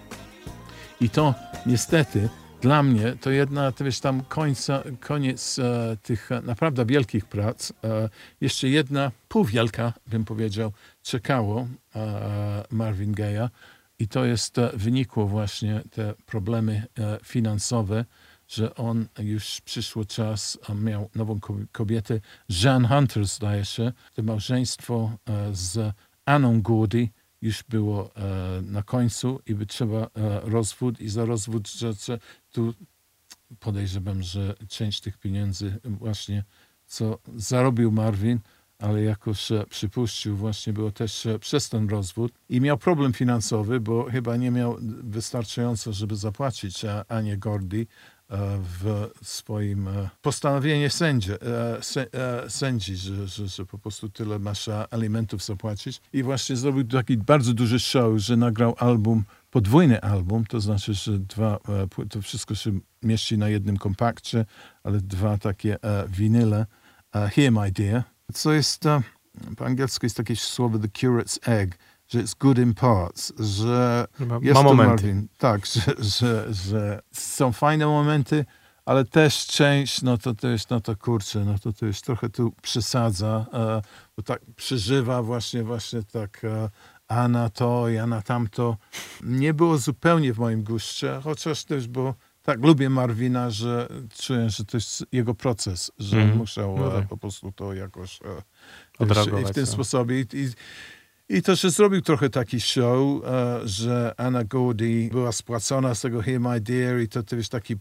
I to niestety dla mnie to jedna, to wiesz, tam końca, koniec e, tych e, naprawdę wielkich prac. E, jeszcze jedna półwielka, bym powiedział, czekało e, Marvin Gaye'a i to jest e, wynikło właśnie te problemy e, finansowe, że on już przyszło czas, miał nową ko- kobietę, Jean Hunter zdaje się, to małżeństwo z Anną Gordy, już było e, na końcu i by trzeba e, rozwód i za rozwód, że tu podejrzewam, że część tych pieniędzy właśnie, co zarobił Marvin, ale jakoś przypuścił, właśnie było też e, przez ten rozwód i miał problem finansowy, bo chyba nie miał wystarczająco, żeby zapłacić Anie Gordy w swoim e, postanowieniu sędzie, e, sę- e, sędzi, że, że, że po prostu tyle masz alimentów zapłacić. I właśnie zrobił taki bardzo duży show, że nagrał album, podwójny album, to znaczy, że dwa, to wszystko się mieści na jednym kompakcie, ale dwa takie winyle. Here My Dear, co jest, po angielsku jest takie słowo The Curate's Egg, że it's good in parts, że Ma, jest ma momenty. Marvin, tak, że, że, że są fajne momenty, ale też część, no to to jest, no to kurczę, no to to już trochę tu przesadza, e, bo tak przeżywa właśnie, właśnie tak e, a na to, ja na tamto. Nie było zupełnie w moim guście, chociaż też, bo tak lubię Marwina, że czuję, że to jest jego proces, że on musiał No tak. po prostu to jakoś Odreagować, w ten no. sposobie. I, i, i to się zrobił trochę taki show, e, że Anna Gordy była spłacona z tego Hear My Dear i to, to jest taki e,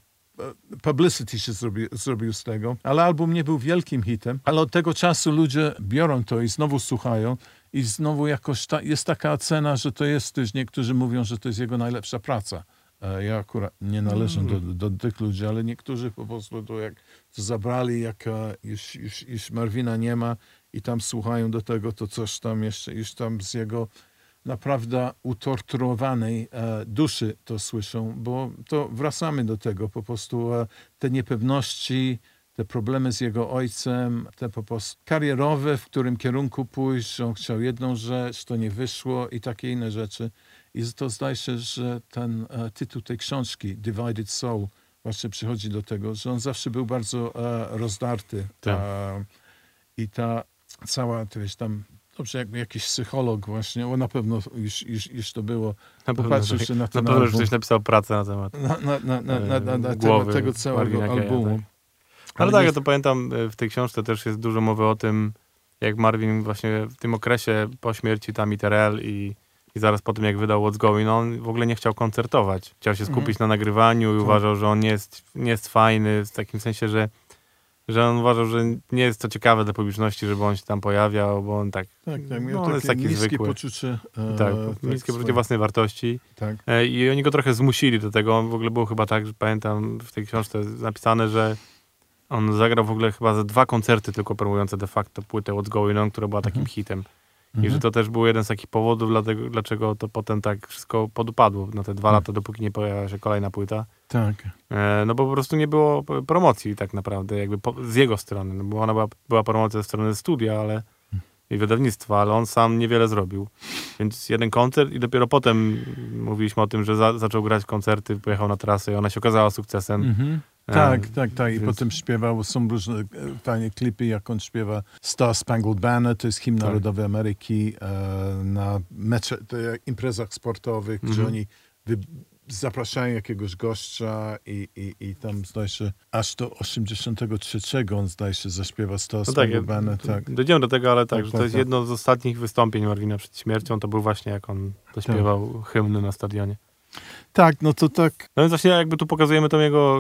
publicity się zrobi, zrobił z tego. Ale album nie był wielkim hitem, ale od tego czasu ludzie biorą to i znowu słuchają i znowu jakoś ta, jest taka ocena, że to jest, też niektórzy mówią, że to jest jego najlepsza praca. E, Ja akurat nie należę do, do tych ludzi, ale niektórzy po prostu to jak to zabrali, jak już, już, już Marwina nie ma i tam słuchają do tego, to coś tam jeszcze, już tam z jego naprawdę utorturowanej e, duszy to słyszą, bo to wracamy do tego, po prostu e, te niepewności, te problemy z jego ojcem, te po prostu karierowe, w którym kierunku pójść, że on chciał jedną rzecz, to nie wyszło i takie inne rzeczy. I to zdaje się, że ten e, tytuł tej książki, Divided Soul, właśnie przychodzi do tego, że on zawsze był bardzo e, rozdarty. Tak. I ta cała, to jest tam, dobrze, jakby jakiś psycholog właśnie, on na pewno już, już, już to było, Na pewno, się na na ten pewno, że ktoś napisał pracę na temat. na, na, na, na, na, na, na e, głowy tego całego albumu. tak. Ale Ale tak, nie- ja to pamiętam, e, w tej książce też jest dużo mowy o tym, jak Marvin właśnie w tym okresie po śmierci Tammy Terrell i, i zaraz po tym, jak wydał What's Going On, w ogóle nie chciał koncertować. Chciał się skupić na nagrywaniu i Tak. uważał, że on nie jest, nie jest fajny, w takim sensie, że, że on uważał, że nie jest to ciekawe dla publiczności, żeby on się tam pojawiał, bo on tak, Tak, tak, miał no, on takie jest taki niskie zwykły. poczucie. e, tak, niskie swoje- poczucie własnej wartości. Tak. E, I oni go trochę zmusili do tego. On w ogóle było chyba tak, że pamiętam w tej książce napisane, że on zagrał w ogóle chyba ze dwa koncerty tylko promujące de facto płytę What's Going On, która była takim Mhm. hitem. I Mhm. że to też był jeden z takich powodów, dlatego, dlaczego to potem tak wszystko podupadło na te dwa Mhm. lata, dopóki nie pojawiła się kolejna płyta. Tak. E, no bo po prostu nie było promocji tak naprawdę, jakby po, z jego strony. No bo ona była, była promocja ze strony studia, ale i wydawnictwa, ale on sam niewiele zrobił. Więc jeden koncert i dopiero potem mówiliśmy o tym, że za, zaczął grać koncerty, pojechał na trasę i ona się okazała sukcesem. Mhm. E, Tak, tak, tak. I więc- potem śpiewał, są różne e, fajne klipy, jak on śpiewa Star Spangled Banner, to jest hymn Tak. narodowy Ameryki, e, na mecze, imprezach sportowych, gdzie Mhm. oni wy, zapraszają jakiegoś gościa i, i, i tam zdaje się, aż do 83 on zdaje się zaśpiewa Star No tak, Spangled ja, Banner, tak. dojdziemy do tego, ale tak, Tak, że tak, to jest tak. jedno z ostatnich wystąpień Marwina przed śmiercią, to był właśnie jak on zaśpiewał hymny na stadionie. Tak, no to tak, No więc właśnie jakby tu pokazujemy tą jego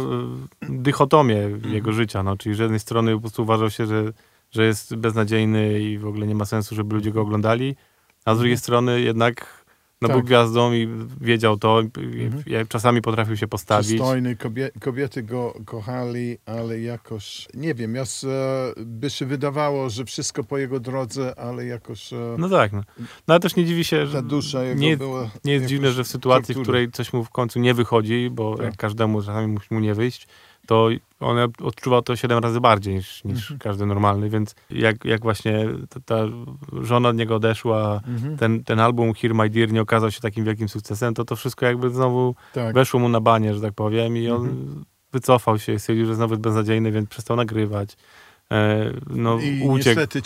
y, dychotomię Mhm. jego życia, no, czyli z jednej strony po prostu uważał się, że, że jest beznadziejny i w ogóle nie ma sensu, żeby ludzie go oglądali, a z drugiej strony jednak no, był. Tak. gwiazdą i wiedział to, Mhm. i czasami potrafił się postawić. przystojny, kobie, kobiety go kochali, ale jakoś, nie wiem, ja s- e, by się wydawało, że wszystko po jego drodze, ale jakoś e, No tak, no. no ale też nie dziwi się, że nie, nie jest dziwne, że w sytuacji, w tortury. której coś mu w końcu nie wychodzi, bo Tak. jak każdemu czasami musi mu nie wyjść, to on odczuwa to siedem razy bardziej niż, niż Mhm. każdy normalny, więc jak, jak właśnie ta, ta żona od niego odeszła, Mhm, ten, ten album Hear My Dear nie okazał się takim wielkim sukcesem, to to wszystko jakby znowu tak. weszło mu na banie, że tak powiem i on Mhm. wycofał się i stwierdził, że znowu jest beznadziejny, więc przestał nagrywać. E, no, I uciekł. niestety.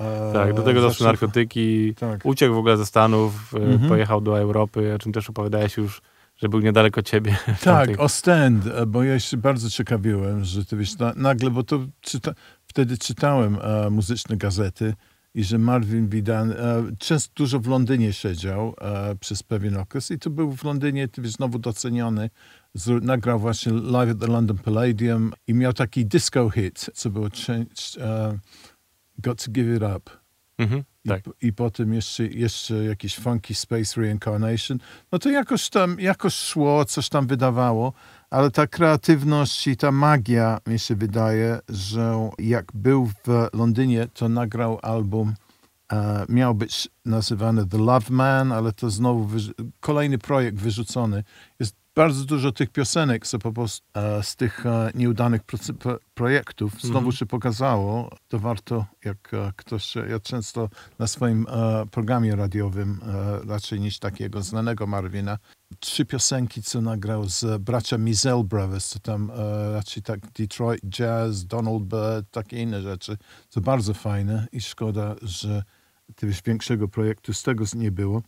E, Tak, do tego zaczął- narkotyki, Tak. uciekł w ogóle ze Stanów, e, Mhm. pojechał do Europy, o czym też opowiadałeś już, że był niedaleko ciebie. Tak, tamtych- Ostend, bo ja się bardzo ciekawiłem, że ty wiesz, na, nagle, bo to czyta, wtedy czytałem e, muzyczne gazety i że Marvin Vidan e, często dużo w Londynie siedział e, przez pewien okres i to był w Londynie ty wiesz, znowu doceniony. Z, nagrał właśnie Live at the London Palladium i miał taki disco hit, co było e, Got to Give It Up. Mhm, tak. I, I potem jeszcze, jeszcze jakiś Funky Space Reincarnation. No to jakoś tam, jakoś szło, coś tam wydawało, ale ta kreatywność i ta magia mi się wydaje, że jak był w Londynie, to nagrał album e, miał być nazywany The Love Man, ale to znowu kolejny projekt wyrzucony. Jest bardzo dużo tych piosenek, co po prostu e, z tych e, nieudanych pro, projektów znowu mm -hmm. się pokazało. To warto, jak e, ktoś, ja często na swoim programie radiowym, raczej niż takiego znanego Marvina, trzy piosenki, co nagrał z bracia Mizell Brothers, to tam raczej tak Detroit Jazz, Donald Byrd, takie inne rzeczy, to bardzo fajne i szkoda, że jakiegoś większego projektu z tego nie było.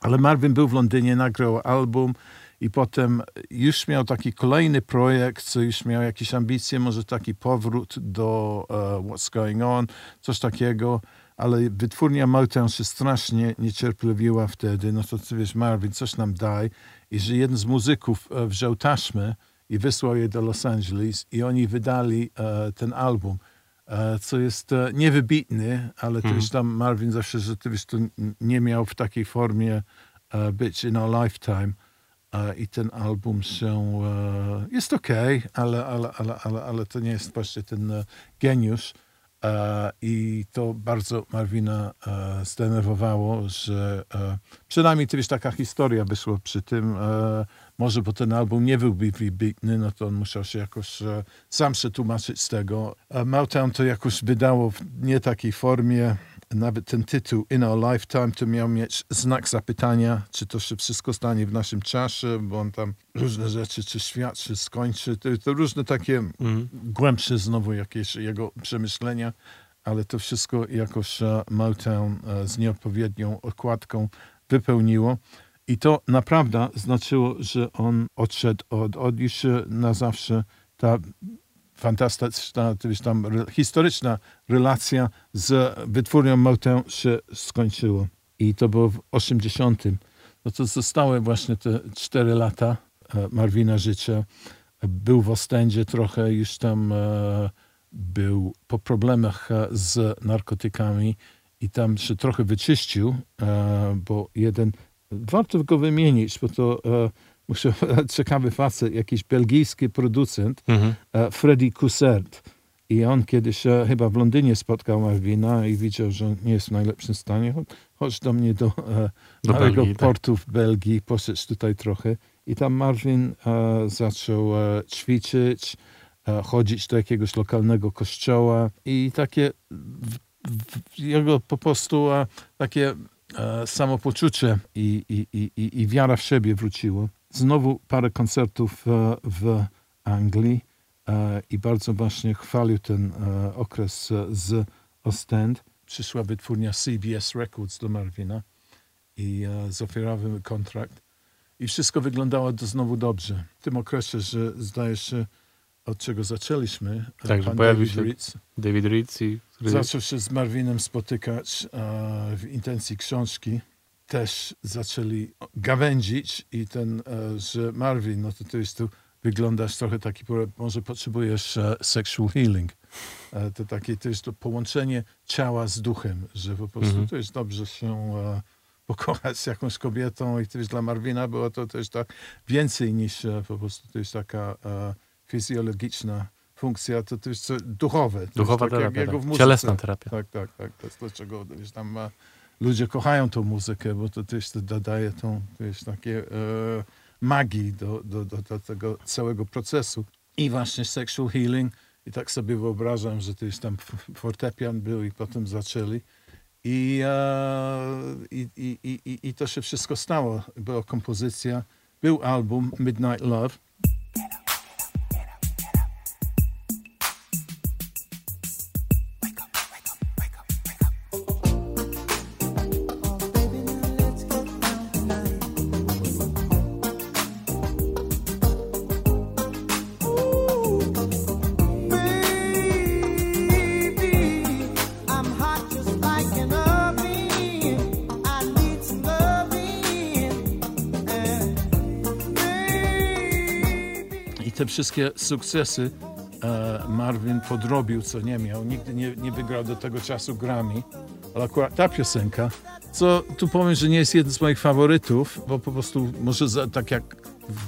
Ale Marvin był w Londynie, nagrał album i potem już miał taki kolejny projekt, co już miał jakieś ambicje, może taki powrót do uh, What's Going On, coś takiego, ale wytwórnia Motown się strasznie niecierpliwiła wtedy, no to ty wiesz, Marvin, coś nam daj. I że jeden z muzyków uh, wziął taśmę i wysłał je do Los Angeles i oni wydali uh, ten album. Co jest niewybitny, ale hmm. też tam Marvin zawsze, że ty wiesz, to nie miał w takiej formie być in our lifetime i ten album się jest ok, ale, ale, ale, ale, ale to nie jest właśnie ten geniusz. I to bardzo Marvina zdenerwowało, że przynajmniej kiedyś taka historia wyszła przy tym może bo ten album nie byłby wybitny, no to on musiał się jakoś e, sam przetłumaczyć z tego. Motown to jakoś wydało w nie takiej formie, nawet ten tytuł In Our Lifetime to miał mieć znak zapytania, czy to się wszystko stanie w naszym czasie, bo on tam różne rzeczy, czy świat się skończy, to, to różne takie mm. głębsze znowu jakieś jego przemyślenia, ale to wszystko jakoś Motown e, z nieodpowiednią okładką wypełniło. I to naprawdę znaczyło, że on odszedł od, od już na zawsze ta fantastyczna, tam historyczna relacja z wytwórnią Motown się skończyła. I to było w 80. No to zostały właśnie te cztery lata e, Marwina życia. Był w Ostendzie trochę, już tam e, był po problemach e, z narkotykami i tam się trochę wyczyścił, bo jeden warto go wymienić, bo to muszę, ciekawy facet, jakiś belgijski producent, mhm. e, Freddy Coussert. I on kiedyś e, chyba w Londynie spotkał Marvina i widział, że nie jest w najlepszym stanie. Chodź do mnie do, e, do małego Belgii, tak. portu w Belgii, poszedł tutaj trochę. I tam Marvin zaczął ćwiczyć, chodzić do jakiegoś lokalnego kościoła i takie w, w, jego po prostu takie samopoczucie i, i, i, i wiara w siebie wróciło. Znowu parę koncertów e, w Anglii e, i bardzo właśnie chwalił ten okres z Ostend. Przyszła wytwórnia CBS Records do Marvina i zaoferowałem kontrakt. I wszystko wyglądało do znowu dobrze. W tym okresie, że zdaje się, od czego zaczęliśmy. Tak, że pojawił się David Ritz i... Zaczął się z Marvinem spotykać w intencji książki. Też zaczęli gawędzić i ten, e, że Marvin, no to to jest tu wyglądasz trochę taki, może potrzebujesz uh, sexual healing. Uh, to takie to jest to połączenie ciała z duchem, że po prostu -hmm. to jest dobrze się pokochać z jakąś kobietą i to jest dla Marvina było to też tak więcej niż po prostu to jest taka fizjologiczna funkcja, to, to jest duchowe. To Duchowa tak terapia, tak. cielesna terapia. Tak, tak, tak. To jest to, czego wiesz, tam ma, ludzie kochają tą muzykę, bo to też to dodaje tą, wiesz, takie e, magii do, do, do, do, tego całego procesu. I właśnie sexual healing. I tak sobie wyobrażam, że to już tam fortepian był i potem zaczęli. I, e, i, i, i, I to się wszystko stało. Była kompozycja, był album Midnight Love, wszystkie sukcesy e, Marvin podrobił, co nie miał. Nigdy nie, nie wygrał do tego czasu Grammy, ale akurat ta piosenka, co tu powiem, że nie jest jeden z moich faworytów, bo po prostu może za, tak jak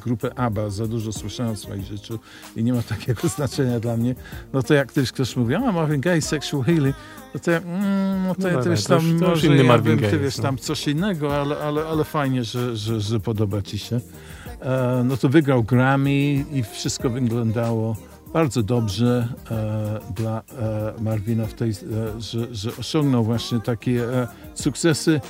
grupę ABBA za dużo słyszałem w swoim życiu i nie ma takiego znaczenia dla mnie, no to jak kiedyś ktoś mówi, a Marvin Gaye, Sexual Healing, no to ja, mm, no to No ja też to już- tam, to już może inny ja bym, Gaye ty wiesz, no. tam coś innego, ale, ale, ale fajnie, że, że, że podoba ci się. E, no to wygrał Grammy i wszystko wyglądało bardzo dobrze e, dla e, Marvina w tej, e, że, że osiągnął właśnie takie e, sukcesy,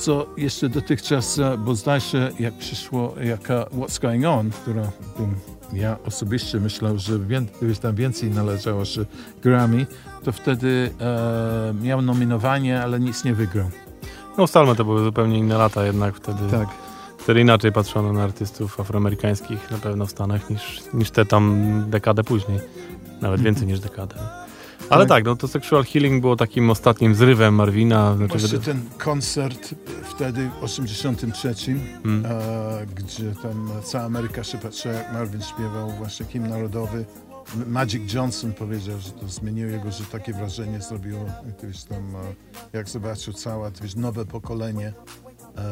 co jeszcze dotychczas, e, bo zdaje się, jak przyszło jaka What's Going On, która bym ja osobiście myślał, że gdybyś tam więcej należało się Grammy, to wtedy e, miał nominowanie, ale nic nie wygrał. No ustalmy, to były zupełnie inne lata jednak wtedy. Tak. Wtedy inaczej patrzono na artystów afroamerykańskich na pewno w Stanach niż, niż te tam dekadę później. Nawet więcej niż dekadę. Ale Tak. tak, no to Sexual Healing było takim ostatnim zrywem Marvina. Znaczy, Właśnie wyda- ten koncert wtedy w 83, Mm. e, gdzie tam cała Ameryka się patrzyła, jak Marvin śpiewał właśnie hymn narodowy. Magic Johnson powiedział, że to zmieniło jego, że takie wrażenie zrobiło, wiesz, tam, e, jak zobaczył całe, wiesz, nowe pokolenie, e,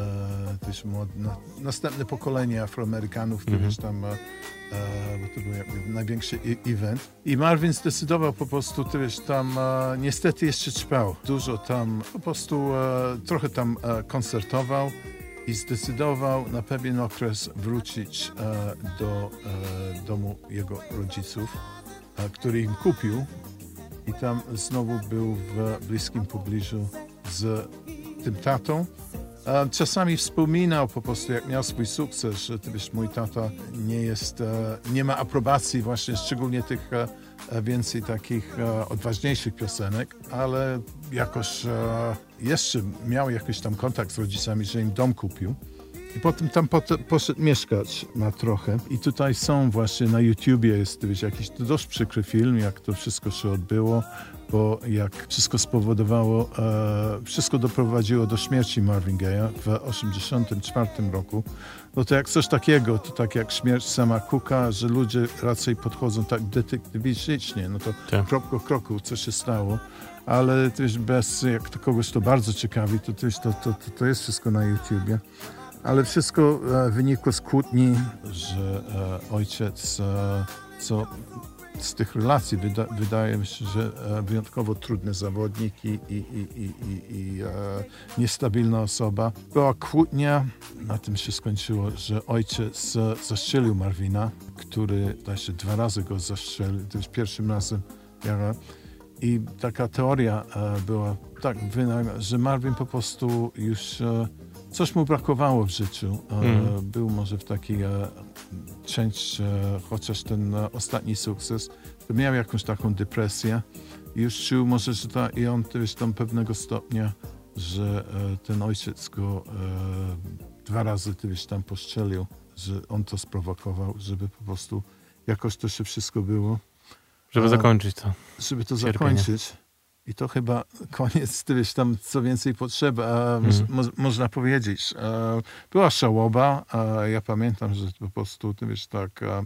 wiesz, młod, na, następne pokolenie Afroamerykanów, Mhm. wiesz, tam, e, bo to był jakby największy e- event. I Marvin zdecydował po prostu, ty wiesz, tam e, niestety jeszcze trwał. Dużo tam, po prostu e, trochę tam e, koncertował i zdecydował na pewien okres wrócić e, do e, domu jego rodziców, e, który im kupił i tam znowu był w bliskim pobliżu z tym tatą. Czasami wspominał po prostu, jak miał swój sukces, że ty wiesz, mój tata nie jest, e, nie ma aprobacji właśnie, szczególnie tych e, e, więcej takich odważniejszych piosenek, ale jakoś jeszcze miał jakiś tam kontakt z rodzicami, że im dom kupił. I potem tam poszedł mieszkać na trochę. I tutaj są właśnie na YouTubie jest wiesz, jakiś dość przykry film, jak to wszystko się odbyło, bo jak wszystko spowodowało, e, wszystko doprowadziło do śmierci Marvin Gaye'a w 1984 roku. No to jak coś takiego, to tak jak śmierć Sama Cooka, że ludzie raczej podchodzą tak detektywicznie, no to Tak. krok po kroku, co się stało. Ale też bez, jak to kogoś to bardzo ciekawi, to, to, to, to jest wszystko na YouTubie. Ale wszystko e, wynikło z kłótni, że e, ojciec, e, co z tych relacji wyda, wydaje mi się, że e, wyjątkowo trudny zawodnik i, i, i, i, e, niestabilna osoba. Była kłótnia, na tym się skończyło, że ojciec e, zastrzelił Marvina, który się dwa razy go zastrzelił, to już pierwszym razem ja, i taka teoria e, była tak, że Marvin po prostu już e, coś mu brakowało w życiu. E, Mhm. Był może w takiej e, część, chociaż ten e, ostatni sukces, to miał jakąś taką depresję. Już czuł może, że ta, i on też tam pewnego stopnia, że e, ten ojciec go e, dwa razy ty wiesz, tam postrzelił, że on to sprowokował, żeby po prostu jakoś to się wszystko było żeby zakończyć to. żeby to Cierpienie. zakończyć. I to chyba koniec, ty wiesz, tam co więcej potrzeba, Mhm. moż, można powiedzieć. E, Była szałoba, ja pamiętam, że po prostu, ty wiesz, tak, e,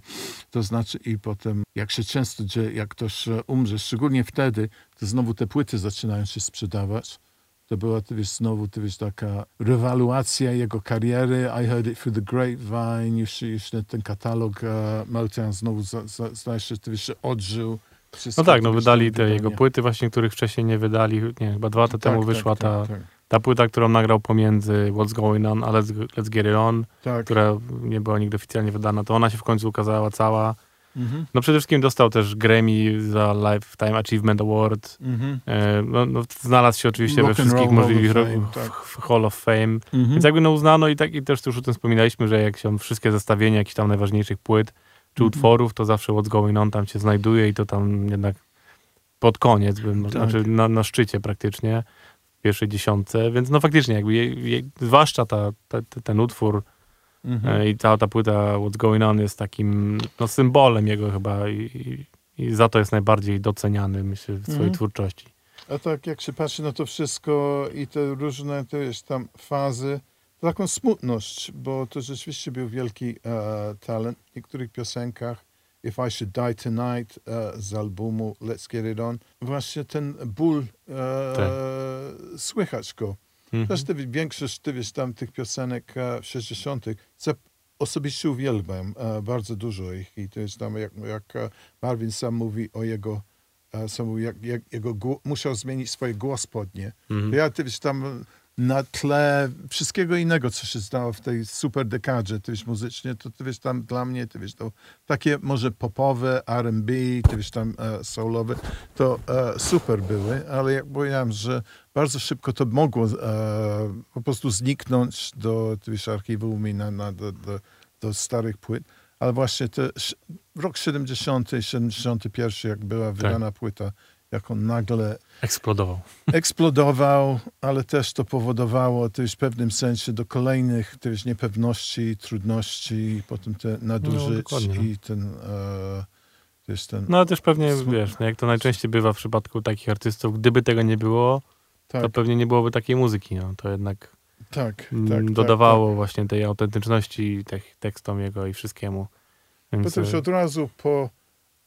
to znaczy i potem, jak się często dzieje, jak ktoś e, umrze, szczególnie wtedy, to znowu te płyty zaczynają się sprzedawać. To była, ty wiesz, znowu, ty wiesz, taka rewaluacja jego kariery. I heard it through the grapevine, już, już ten- katalog e, Motown znowu, zdaje się, ty wiesz, odżył. No tak, no wydali te jego płyty właśnie, których wcześniej nie wydali. Nie, chyba dwa lata Tak, temu tak, wyszła tak, ta, Tak, ta płyta, którą nagrał pomiędzy What's Going On a Let's, Let's Get It On, tak. która nie była nigdy oficjalnie wydana. To ona się w końcu ukazała cała. Mhm. No przede wszystkim dostał też Grammy za Lifetime Achievement Award. Mhm. E, No, no, znalazł się oczywiście we Rock wszystkich możliwych tak. Hall of Fame. Mhm. Więc jakby no uznano i, tak, i też już o tym wspominaliśmy, że jak się wszystkie zestawienia jakichś tam najważniejszych płyt czy Mhm. utworów, to zawsze What's Going On tam się znajduje i to tam jednak pod koniec, bym, Tak. znaczy na, na szczycie praktycznie, w pierwszej dziesiątce, więc no faktycznie jakby, je, je, zwłaszcza ta, ta, ten utwór Mhm. e, i cała ta płyta What's Going On jest takim no, symbolem jego chyba i, i, i za to jest najbardziej doceniany, myślę, w swojej Mhm. twórczości. A tak jak się patrzy na to wszystko i te różne, to jest tam fazy, taką smutność, bo to rzeczywiście był wielki e, talent w niektórych piosenkach If I Should Die Tonight e, z albumu Let's Get It On. Właśnie ten ból, e, Tak. słychać go. Mhm. Też ty, większość ty wiesz, tam tych piosenek e, 60. co osobiście uwielbiam e, bardzo dużo ich i to jest tam jak, jak e, Marvin sam mówi o jego sam mówi, jak, jak jego musiał zmienić swoje głos podnie. Mhm. Ja ty wiesz, tam na tle wszystkiego innego, co się stało w tej super dekadzie, ty wiesz, muzycznie, to ty wiesz, tam dla mnie, ty wiesz, to takie może popowe, R&B, ty wiesz, tam e, soulowe, to e, super były, ale jak powiedziałem, że bardzo szybko to mogło e, po prostu zniknąć do, ty wiesz, archiwum i na, na, do, do, do starych płyt, ale właśnie te, rok 70, 71, jak była wydana płyta, jak on nagle Eksplodował. eksplodował, ale też to powodowało też w pewnym sensie do kolejnych też niepewności, trudności, potem te nadużyć dokładnie, no. i ten e, też ten No ale też pewnie, Sm- wiesz, no jak to najczęściej bywa w przypadku takich artystów, gdyby tego nie było, tak, to pewnie nie byłoby takiej muzyki. No. To jednak tak, tak, tak, dodawało właśnie tej autentyczności tek- tekstom jego i wszystkiemu. tak. Więc, Potem e, od razu po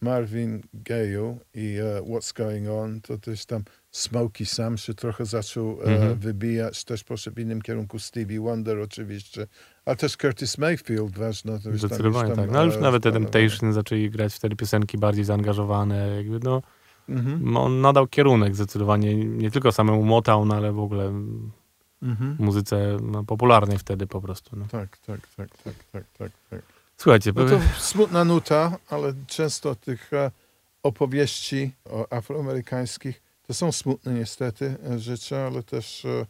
Marvin Gayu i e, What's Going On, to też tam Smokey Sam się trochę zaczął e, Mhm. wybijać, też poszedł w innym kierunku Stevie Wonder oczywiście, ale też Curtis Mayfield ważno. To już tam, Zdecydowanie już tam, tak. No ale już e, nawet. Temptation zaczęli grać wtedy piosenki bardziej zaangażowane. Jakby no, Mhm. on nadał kierunek zdecydowanie, nie tylko samemu Motown, ale w ogóle Mhm. muzyce no, popularnej wtedy po prostu. No. Tak, tak, tak, tak, tak, tak, tak. Słuchajcie, No to smutna nuta, ale często tych e, opowieści o afroamerykańskich to są smutne niestety e, rzeczy, ale też e,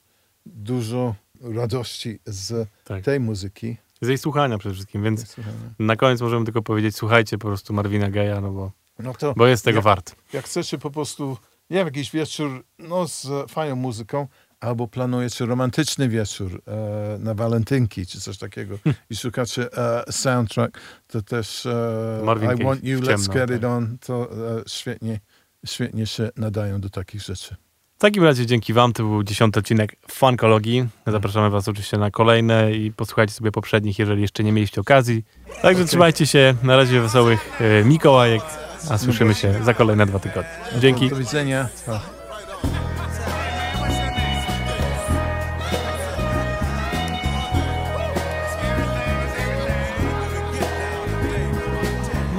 dużo radości z tak. tej muzyki. z jej słuchania przede wszystkim, więc na koniec możemy tylko powiedzieć, słuchajcie po prostu Marvina Gaye'a, no bo, No to bo jest tego Ja- wart. jak chcecie po prostu, nie wiem, jakiś wieczór no, z fajną muzyką, albo planujecie romantyczny wieczór e, na walentynki czy coś takiego i szukacie e, soundtrack, to też e, Marvin I Gaye Want You, Let's Get tak. It On, to e, świetnie, świetnie się nadają do takich rzeczy. W takim razie dzięki wam, to był dziesiąty odcinek Funkologii. Zapraszamy was oczywiście na kolejne i posłuchajcie sobie poprzednich, jeżeli jeszcze nie mieliście okazji. Także trzymajcie się, na razie wesołych e, Mikołajek, a słyszymy się za kolejne dwa tygodnie. Dzięki. Do widzenia.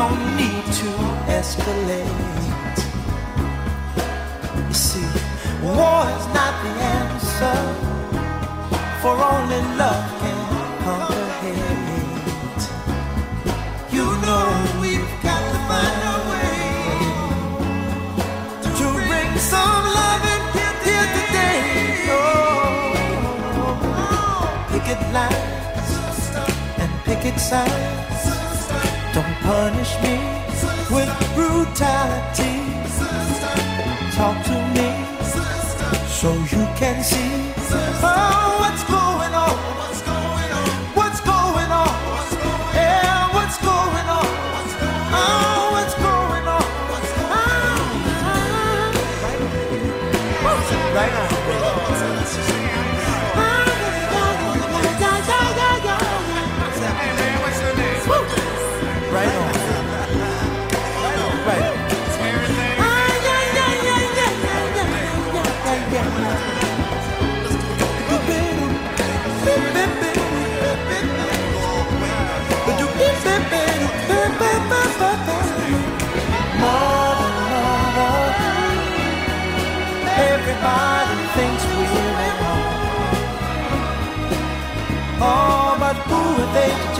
don't need to escalate. You see, war is not the answer, for only love can conquer hate. You know we've got to find a way to bring some loving here today. Oh, picket lines and picket signs. Don't punish me with brutality. Talk to me so you can see oh, what's going on. What's going on? Yeah, what's going on? Oh, what's going on? Ah, right on.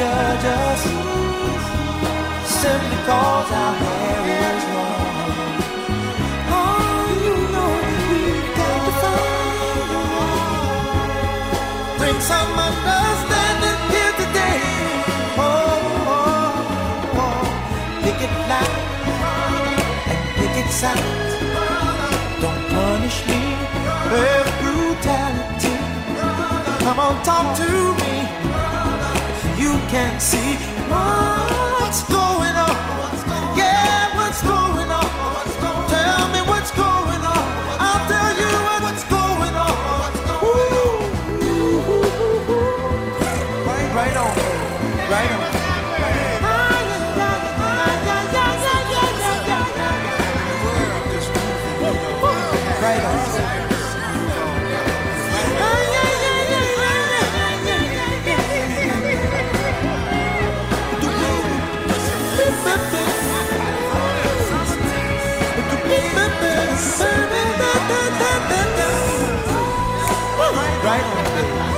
judge us simply cause our hair is long. Oh, you know we've got to find a way. Bring some understanding here today. Oh, oh, oh. pick it loud and pick it sound. Don't punish me with brutality. Come on, talk to me. You can't see what's going on. Right on.